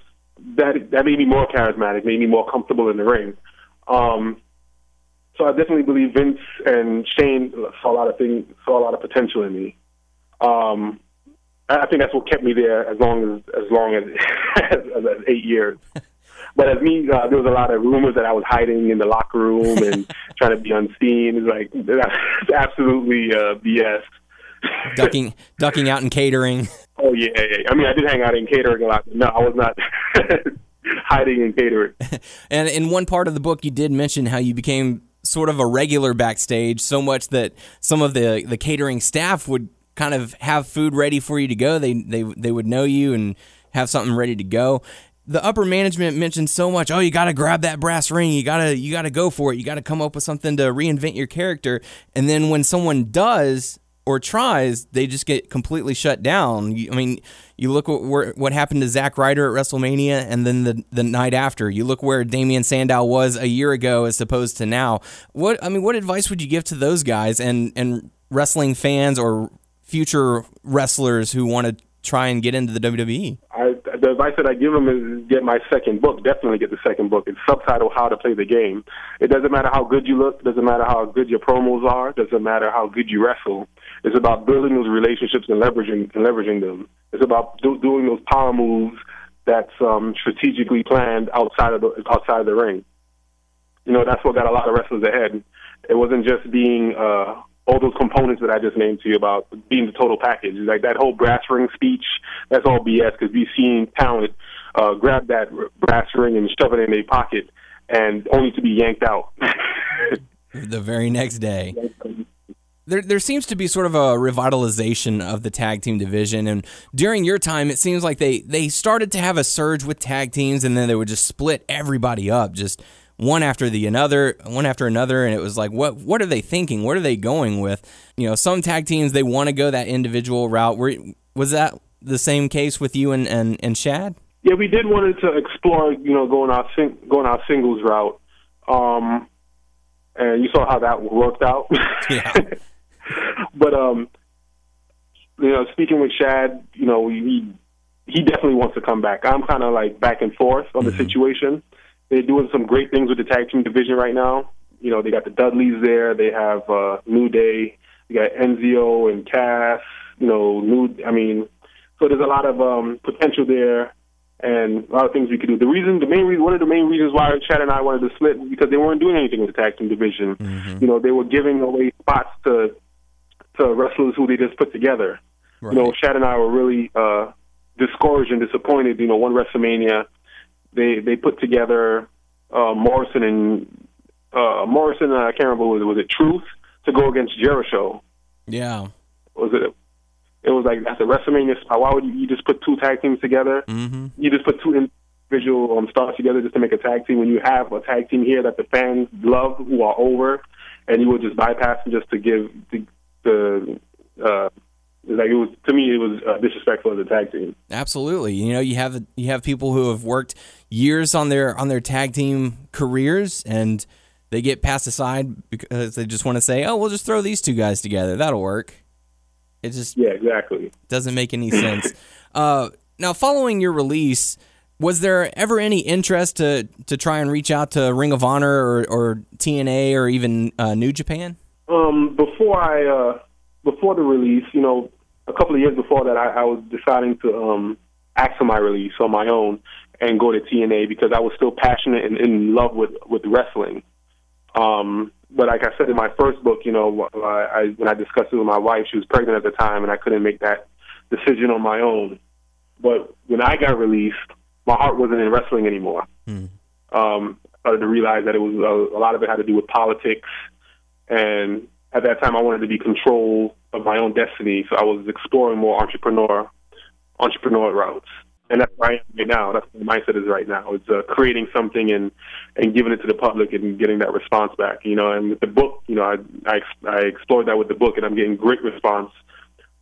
that that made me more charismatic, made me more comfortable in the ring. Um, so I definitely believe Vince and Shane saw a lot of things, saw a lot of potential in me. Um, I think that's what kept me there as long as as long as, as, as eight years. But as me, uh, there was a lot of rumors that I was hiding in the locker room and trying to be unseen. It's like that's absolutely uh, BS. Ducking, ducking out in catering. Oh yeah, yeah. I mean, I did hang out in catering a lot. No, I was not hiding in catering. and in one part of the book, you did mention how you became sort of a regular backstage, so much that some of the the catering staff would kind of have food ready for you to go. They they they would know you and have something ready to go. The upper management mentioned so much. Oh, you got to grab that brass ring. You gotta you gotta go for it. You got to come up with something to reinvent your character. And then when someone does, or tries, they just get completely shut down. You, I mean, you look what what happened to Zack Ryder at WrestleMania, and then the the night after, you look where Damien Sandow was a year ago as opposed to now. What I mean, what advice would you give to those guys and and wrestling fans or future wrestlers who want to try and get into the WWE? I, the advice that I give them is get my second book. Definitely get the second book. It's subtitled "How to Play the Game." It doesn't matter how good you look. Doesn't matter how good your promos are. Doesn't matter how good you wrestle. It's about building those relationships and leveraging and leveraging them. It's about do, doing those power moves that's um, strategically planned outside of the outside of the ring. You know, that's what got a lot of wrestlers ahead. It wasn't just being uh, all those components that I just named to you about being the total package. Like that whole brass ring speech, that's all BS because we've seen talent uh, grab that brass ring and shove it in their pocket and only to be yanked out. the very next day. There, there seems to be sort of a revitalization of the tag team division, and during your time, it seems like they they started to have a surge with tag teams, and then they would just split everybody up, just one after the another, one after another, and it was like, what what are they thinking? What are they going with? You know, some tag teams they want to go that individual route. Were, was that the same case with you and, and, and Shad? Yeah, we did wanted to explore, you know, going our sing- going our singles route, um, and you saw how that worked out. Yeah. but um, you know, speaking with Shad, you know, he he definitely wants to come back. I'm kind of like back and forth on the situation. They're doing some great things with the tag team division right now. You know, they got the Dudleys there. They have uh, New Day. You got Enzo and Cass. You know, new. I mean, so there's a lot of um, potential there, and a lot of things we could do. The reason, the main reason, one of the main reasons why Shad and I wanted to split was because they weren't doing anything with the tag team division. You know, they were giving away spots to to wrestlers who they just put together. You know, Shad and I were really uh, discouraged and disappointed. You know, one WrestleMania, they they put together uh, Morrison and uh, Morrison. I can't remember was it, was it Truth to go against Jericho. Yeah. Was it? It was like that's a WrestleMania spot. Why would you, you just put two tag teams together? Mm-hmm. You just put two individual um, stars together just to make a tag team. When you have a tag team here that the fans love, who are over, and you would just bypass them just to give the the uh, like it was to me it was uh, disrespectful as a tag team. Absolutely. You know, you have you have people who have worked years on their on their tag team careers and they get passed aside because they just want to say, "Oh, we'll just throw these two guys together. That'll work." It just Yeah, exactly. doesn't make any sense. uh, now, following your release, was there ever any interest to to try and reach out to Ring of Honor or, or TNA or even uh, New Japan? Um, before I uh, before the release, you know, a couple of years before that, I, I was deciding to um, act for my release on my own and go to TNA because I was still passionate and in love with with wrestling. Um, but like I said in my first book, you know, I, I when I discussed it with my wife, she was pregnant at the time, and I couldn't make that decision on my own. But when I got released, my heart wasn't in wrestling anymore. Um, I started to realize that it was a, a lot of it had to do with politics, and at that time, I wanted to be control of my own destiny. So I was exploring more entrepreneur entrepreneur routes, and that's where I am right now. That's what my mindset is right now. It's uh, creating something and and giving it to the public and getting that response back. You know, and with the book, you know, I I, I explored that with the book, and I'm getting great response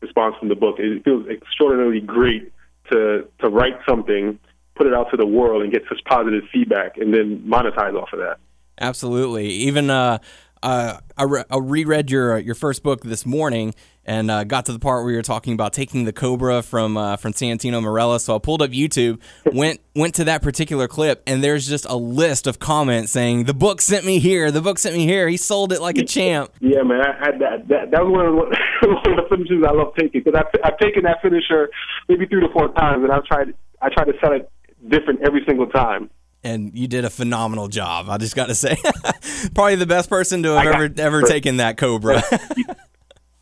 response from the book. It feels extraordinarily great to to write something, put it out to the world, and get such positive feedback, and then monetize off of that. Absolutely. Even uh, uh, I, re- I reread your your first book this morning and uh, got to the part where you're talking about taking the Cobra from uh, from Santino Marella. So I pulled up YouTube, went went to that particular clip, and there's just a list of comments saying the book sent me here, the book sent me here. He sold it like a champ. Yeah, man, I had that. That, that was one of, the, one of the finishers I love taking because I've, I've taken that finisher maybe three to four times, and I've tried I tried to sell it different every single time. And you did a phenomenal job. I just got to say, probably the best person to have ever ever taken that Cobra.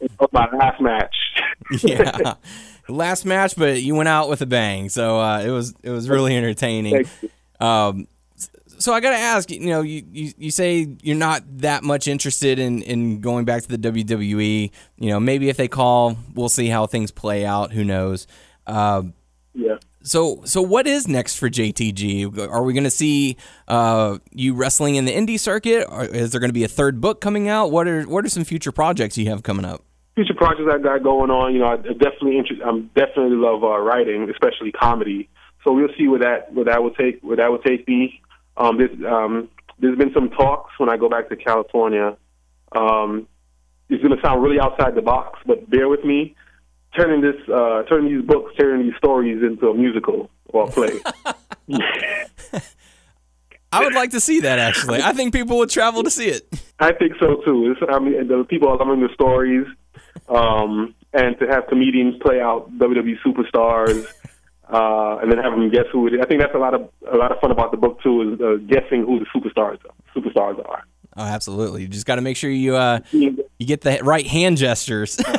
It was my last match. yeah, last match, but you went out with a bang. So uh, it was it was really entertaining. Um, so I got to ask, you know, you, you, you say you're not that much interested in, in going back to the WWE. You know, maybe if they call, we'll see how things play out. Who knows? Uh, Yeah. So so what is next for JTG? Are we going to see uh, you wrestling in the indie circuit? Is there going to be a third book coming out? What are what are some future projects you have coming up? future projects I got going on. You know, I definitely interest. I'm definitely love uh, writing, especially comedy. So we'll see where that where that will take where that will take me. Um, there's um, there's been some talks when I go back to California. Um, it's going to sound really outside the box, but bear with me. Turning this, uh, turning these books, turning these stories into a musical or a play. I would like to see that actually. I think people would travel to see it. I think so too. It's, I mean, the people are loving the stories, um, and to have comedians play out WWE superstars, uh, and then have them guess who it is. I think that's a lot of a lot of fun about the book too, is uh, guessing who the superstars superstars are. Oh, absolutely. You just got to make sure you uh, you get the right hand gestures.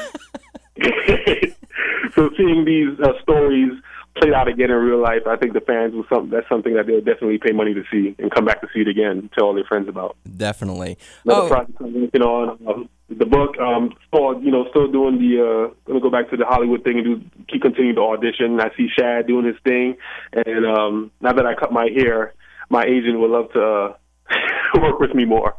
so seeing these uh, stories played out again in real life, I think the fans will some that's something that they'll definitely pay money to see and come back to see it again, and tell all their friends about. Definitely. Another Oh, project I'm working on. Um, the book, um, still, you know, still doing the. Uh, gonna go back to the Hollywood thing and do keep continuing to audition. I see Shad doing his thing, and um, now that I cut my hair, my agent would love to uh, work with me more.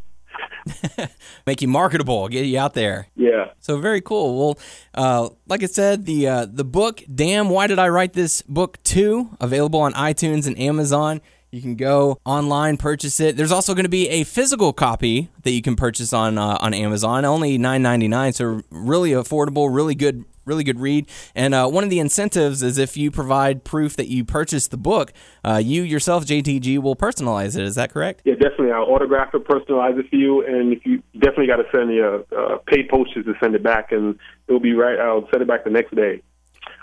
make you marketable, get you out there. Yeah. So very cool. Well, uh, like I said, the uh, the book, damn, why did I write this book? Two available on iTunes and Amazon. You can go online, purchase it. There's also going to be a physical copy that you can purchase on uh, on Amazon, only nine ninety nine. So really affordable, really good, really good read. And uh, one of the incentives is if you provide proof that you purchased the book, uh, you yourself, JTG, will personalize it. Is that correct? Yeah, definitely. I'll autograph it, personalize it for you, and if you definitely got to send me a, a paid postage to send it back, and it'll be right. I'll send it back the next day.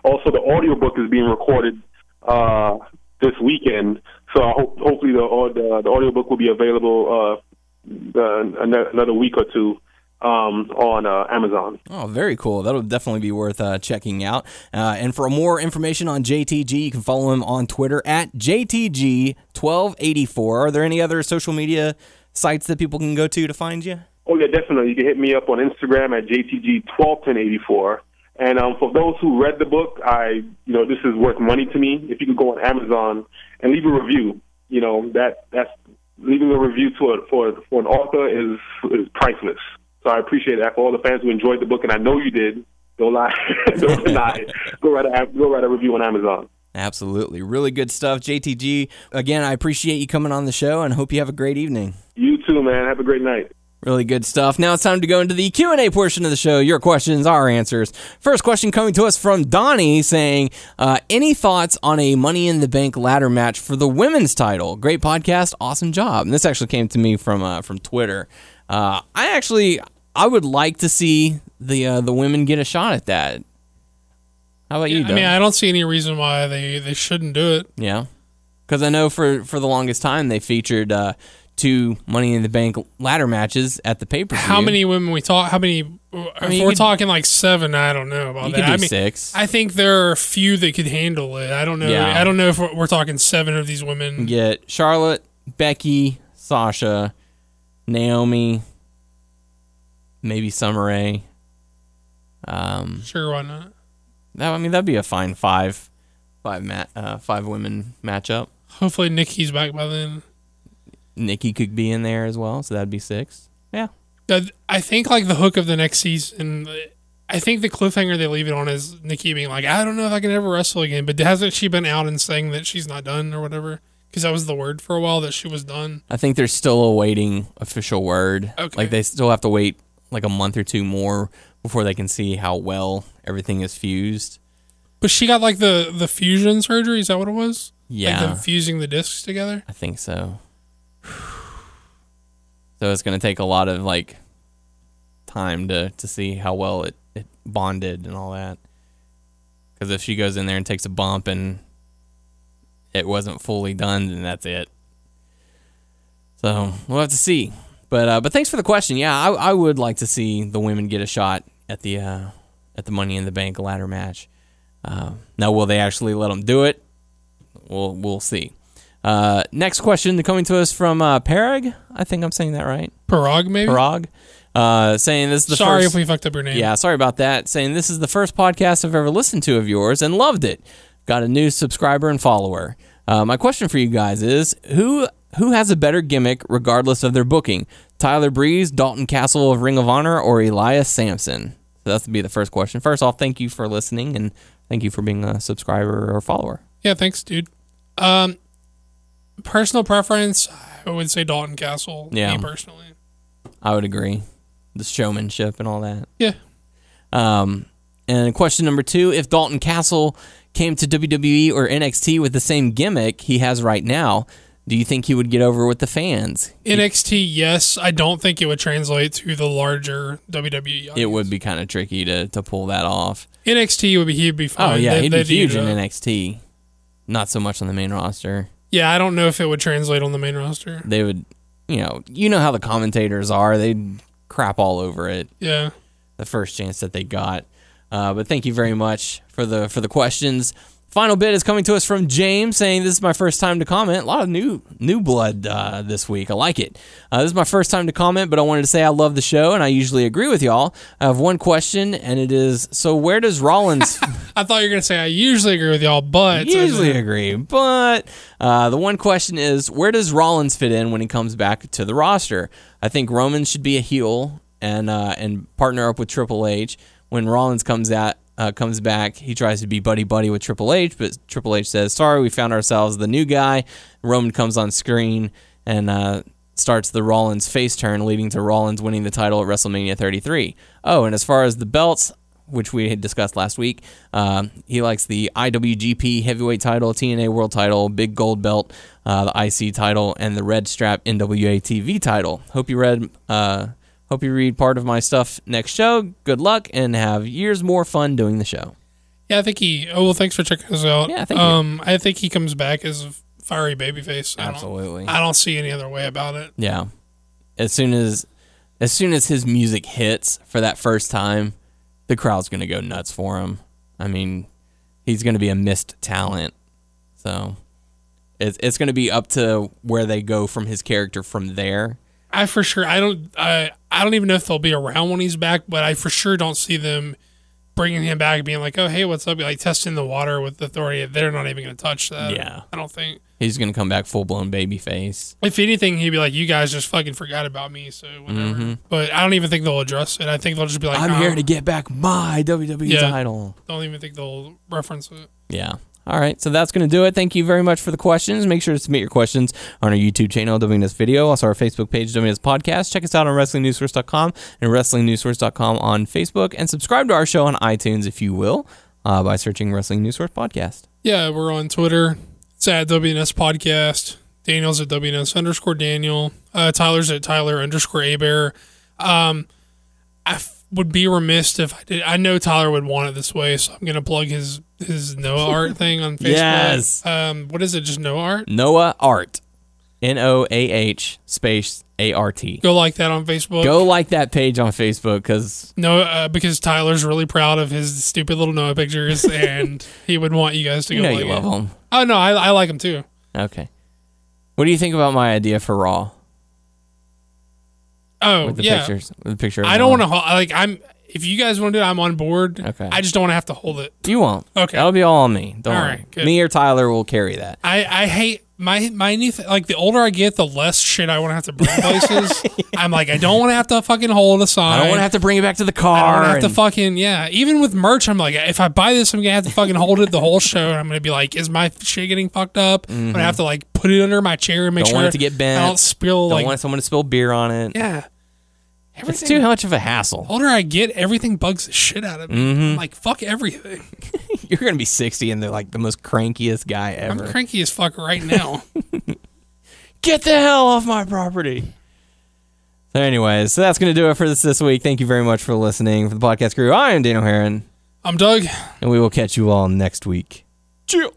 Also, the audiobook is being recorded uh, this weekend, so I hope hopefully the au- the, the audiobook will be available uh, uh, another week or two um, on uh, Amazon. Oh, very cool. That'll definitely be worth uh, checking out. Uh, and for more information on JTG, you can follow him on Twitter at JTG1284. Are there any other social media sites that people can go to to find you? Oh yeah, definitely. You can hit me up on Instagram at jtg121084. And um, for those who read the book, I you know this is worth money to me. If you could go on Amazon and leave a review, you know that that's leaving a review to a, for for an author is is priceless. So I appreciate that for all the fans who enjoyed the book, and I know you did. Don't lie, don't deny it. Go write a go write a review on Amazon. Absolutely. Really good stuff. JTG, again, I appreciate you coming on the show and hope you have a great evening. You too, man. Have a great night. Really good stuff. Now it's time to go into the Q&A portion of the show. Your questions, our answers. First question coming to us from Donnie saying, uh, any thoughts on a Money in the Bank ladder match for the women's title? Great podcast, awesome job. And this actually came to me from uh, from Twitter. Uh, I actually I would like to see the uh, the women get a shot at that. How about you, I mean, I don't see any reason why they, they shouldn't do it. Yeah, because I know for for the longest time they featured uh, two Money in the Bank ladder matches at the pay per view. How many women we talk? How many? mean, if we're could- talking like seven, I don't know about that. I mean, six. I think there are a few that could handle it. I don't know. Yeah. I don't know if we're, we're talking seven of these women. Get Charlotte, Becky, Sasha, Naomi, maybe Summer Rae. Um, Sure, why not? that I mean that'd be a fine five, five mat, uh, five women matchup. Hopefully, Nikki's back by then. Nikki could be in there as well, so that'd be six. Yeah, I think like the hook of the next season. I think the cliffhanger they leave it on is Nikki being like, "I don't know if I can ever wrestle again." But hasn't she been out and saying that she's not done or whatever? Because that was the word for a while that she was done. I think they're still awaiting official word. Okay. Like they still have to wait like a month or two more before they can see how well everything is fused. But she got like the the fusion surgery. Is that what it was? Yeah. Like them fusing the discs together. I think so. So it's going to take a lot of like time to to see how well it it bonded and all that. Because if she goes in there and takes a bump and it wasn't fully done, then that's it. So we'll have to see. But uh, but thanks for the question. Yeah, I, I would like to see the women get a shot at the uh, at the Money in the Bank ladder match. Uh, now, will they actually let them do it? We'll we'll see. Uh, next question coming to us from uh, Parag. I think I'm saying that right. Parag, maybe. Parag. Uh, saying this is the Sorry first. if we fucked up your name. Yeah, sorry about that. Saying this is the first podcast I've ever listened to of yours and loved it. Got a new subscriber and follower. Uh, my question for you guys is who who has a better gimmick regardless of their booking? Tyler Breeze, Dalton Castle of Ring of Honor, or Elias Samson? So that's be the first question. First off, thank you for listening and thank you for being a subscriber or follower. Yeah, thanks, dude. Um, personal preference, I would say Dalton Castle. Yeah. Me personally. I would agree. The showmanship and all that. Yeah. Um, and question number two: If Dalton Castle came to WWE or NXT with the same gimmick he has right now, do you think he would get over with the fans? NXT, yes. I don't think it would translate to the larger WWE. It would be kind of tricky to, to pull that off. NXT would be he'd be fine. Oh yeah, They- he'd be huge in. NXT. Not so much on the main roster. Yeah, I don't know if it would translate on the main roster. They would, you know, you know how the commentators are. They'd crap all over it Yeah. the first chance that they got. Uh, but thank you very much for the for the questions. Final bit is coming to us from James saying, "This is my first time to comment. A lot of new new blood uh, this week. I like it. Uh, this is my first time to comment, but I wanted to say I love the show and I usually agree with y'all. I have one question, and it is: so where does Rollins I thought you were gonna say I usually agree with y'all, but I usually agree? But uh, the one question is: where does Rollins fit in when he comes back to the roster? I think Roman should be a heel and uh, and partner up with Triple H. When Rollins comes out uh, comes back, he tries to be buddy buddy with Triple H, but Triple H says, "Sorry, we found ourselves the new guy." Roman comes on screen and uh, starts the Rollins face turn, leading to Rollins winning the title at WrestleMania 33. Oh, and as far as the belts, which we had discussed last week. Um, he likes the IWGP Heavyweight Title, TNA World Title, Big Gold Belt, uh, the IC Title, and the Red Strap NWA TV Title. Hope you read. Hope you read part of my stuff next show. Good luck and have years more fun doing the show. Yeah, I think he. Oh well, thanks for checking us out. Yeah, thank you. um, I think he comes back as a fiery babyface. I don't- Absolutely. I don't see any other way about it. Yeah. As soon as as soon as his music hits for that first time, the crowd's gonna go nuts for him. I mean, he's gonna be a missed talent. So it's it's gonna be up to where they go from his character from there. I for sure. I don't. I. I don't even know if they'll be around when he's back, but I for sure don't see them bringing him back, being like, "Oh, hey, what's up?" Like testing the water with authority. They're not even going to touch that. Yeah. I don't think. He's gonna come back full blown baby face. If anything, he'd be like, "You guys just fucking forgot about me." So whatever. But I don't even think they'll address it. I think they'll just be like, Mm-hmm. I'm here "Oh." to get back my WWE Yeah. title. Don't even think they'll reference it. Yeah. All right, so that's going to do it. Thank you very much for the questions. Make sure to submit your questions on our YouTube channel, WNS Video, also our Facebook page, WNS Podcast. Check us out on WrestlingNewsSource.com and WrestlingNewsSource.com on Facebook, and subscribe to our show on iTunes if you will uh, by searching Wrestling News Source Podcast. Yeah, we're on Twitter. It's at WNS Podcast. Daniel's at WNS underscore Daniel. Uh, Tyler's at Tyler underscore Abear. Um, I f- would be remiss if I did. I know Tyler would want it this way, so I'm gonna plug his his Noah art thing on Facebook. Yes. Um, what is it? Just Noah art. Noah Art, N O A H space A R T. Go like that on Facebook. Go like that page on Facebook because No, uh, because Tyler's really proud of his stupid little Noah pictures, and he would want you guys to you go know like you love them. Oh no, I, I like him too. Okay. What do you think about my idea for Raw Oh with the yeah, pictures? With the picture. Of I don't want to like. I'm. If you guys want to do it, I'm on board. Okay. I just don't want to have to hold it. You won't. Okay. That'll be all on me. Don't All worry. right, good. Me or Tyler will carry that. I I hate my my new th- like the older I get, the less shit I want to have to bring places. I'm like, I don't want to have to fucking hold a sign. I don't want to have to bring it back to the car. I don't have to fucking yeah. Even with merch, I'm like, if I buy this, I'm gonna have to fucking hold it the whole show. And I'm gonna be like, is my shit getting fucked up? I'm gonna have to like put it under my chair and make Mm-hmm. Don't sure want it to get bent. I don't spill don't like want someone to spill beer on it. yeah. It's too much of a hassle. older I get, everything bugs the shit out of me. Mm-hmm. I'm like, fuck everything. You're gonna be 60 and they're like the most crankiest guy ever. I'm ever. cranky as fuck right now. Get the hell off my property. So, anyways, so that's gonna do it for this this week. Thank you very much for listening. For the podcast crew, I am Daniel Heron, I'm Doug. and we will catch you all next week. Chill.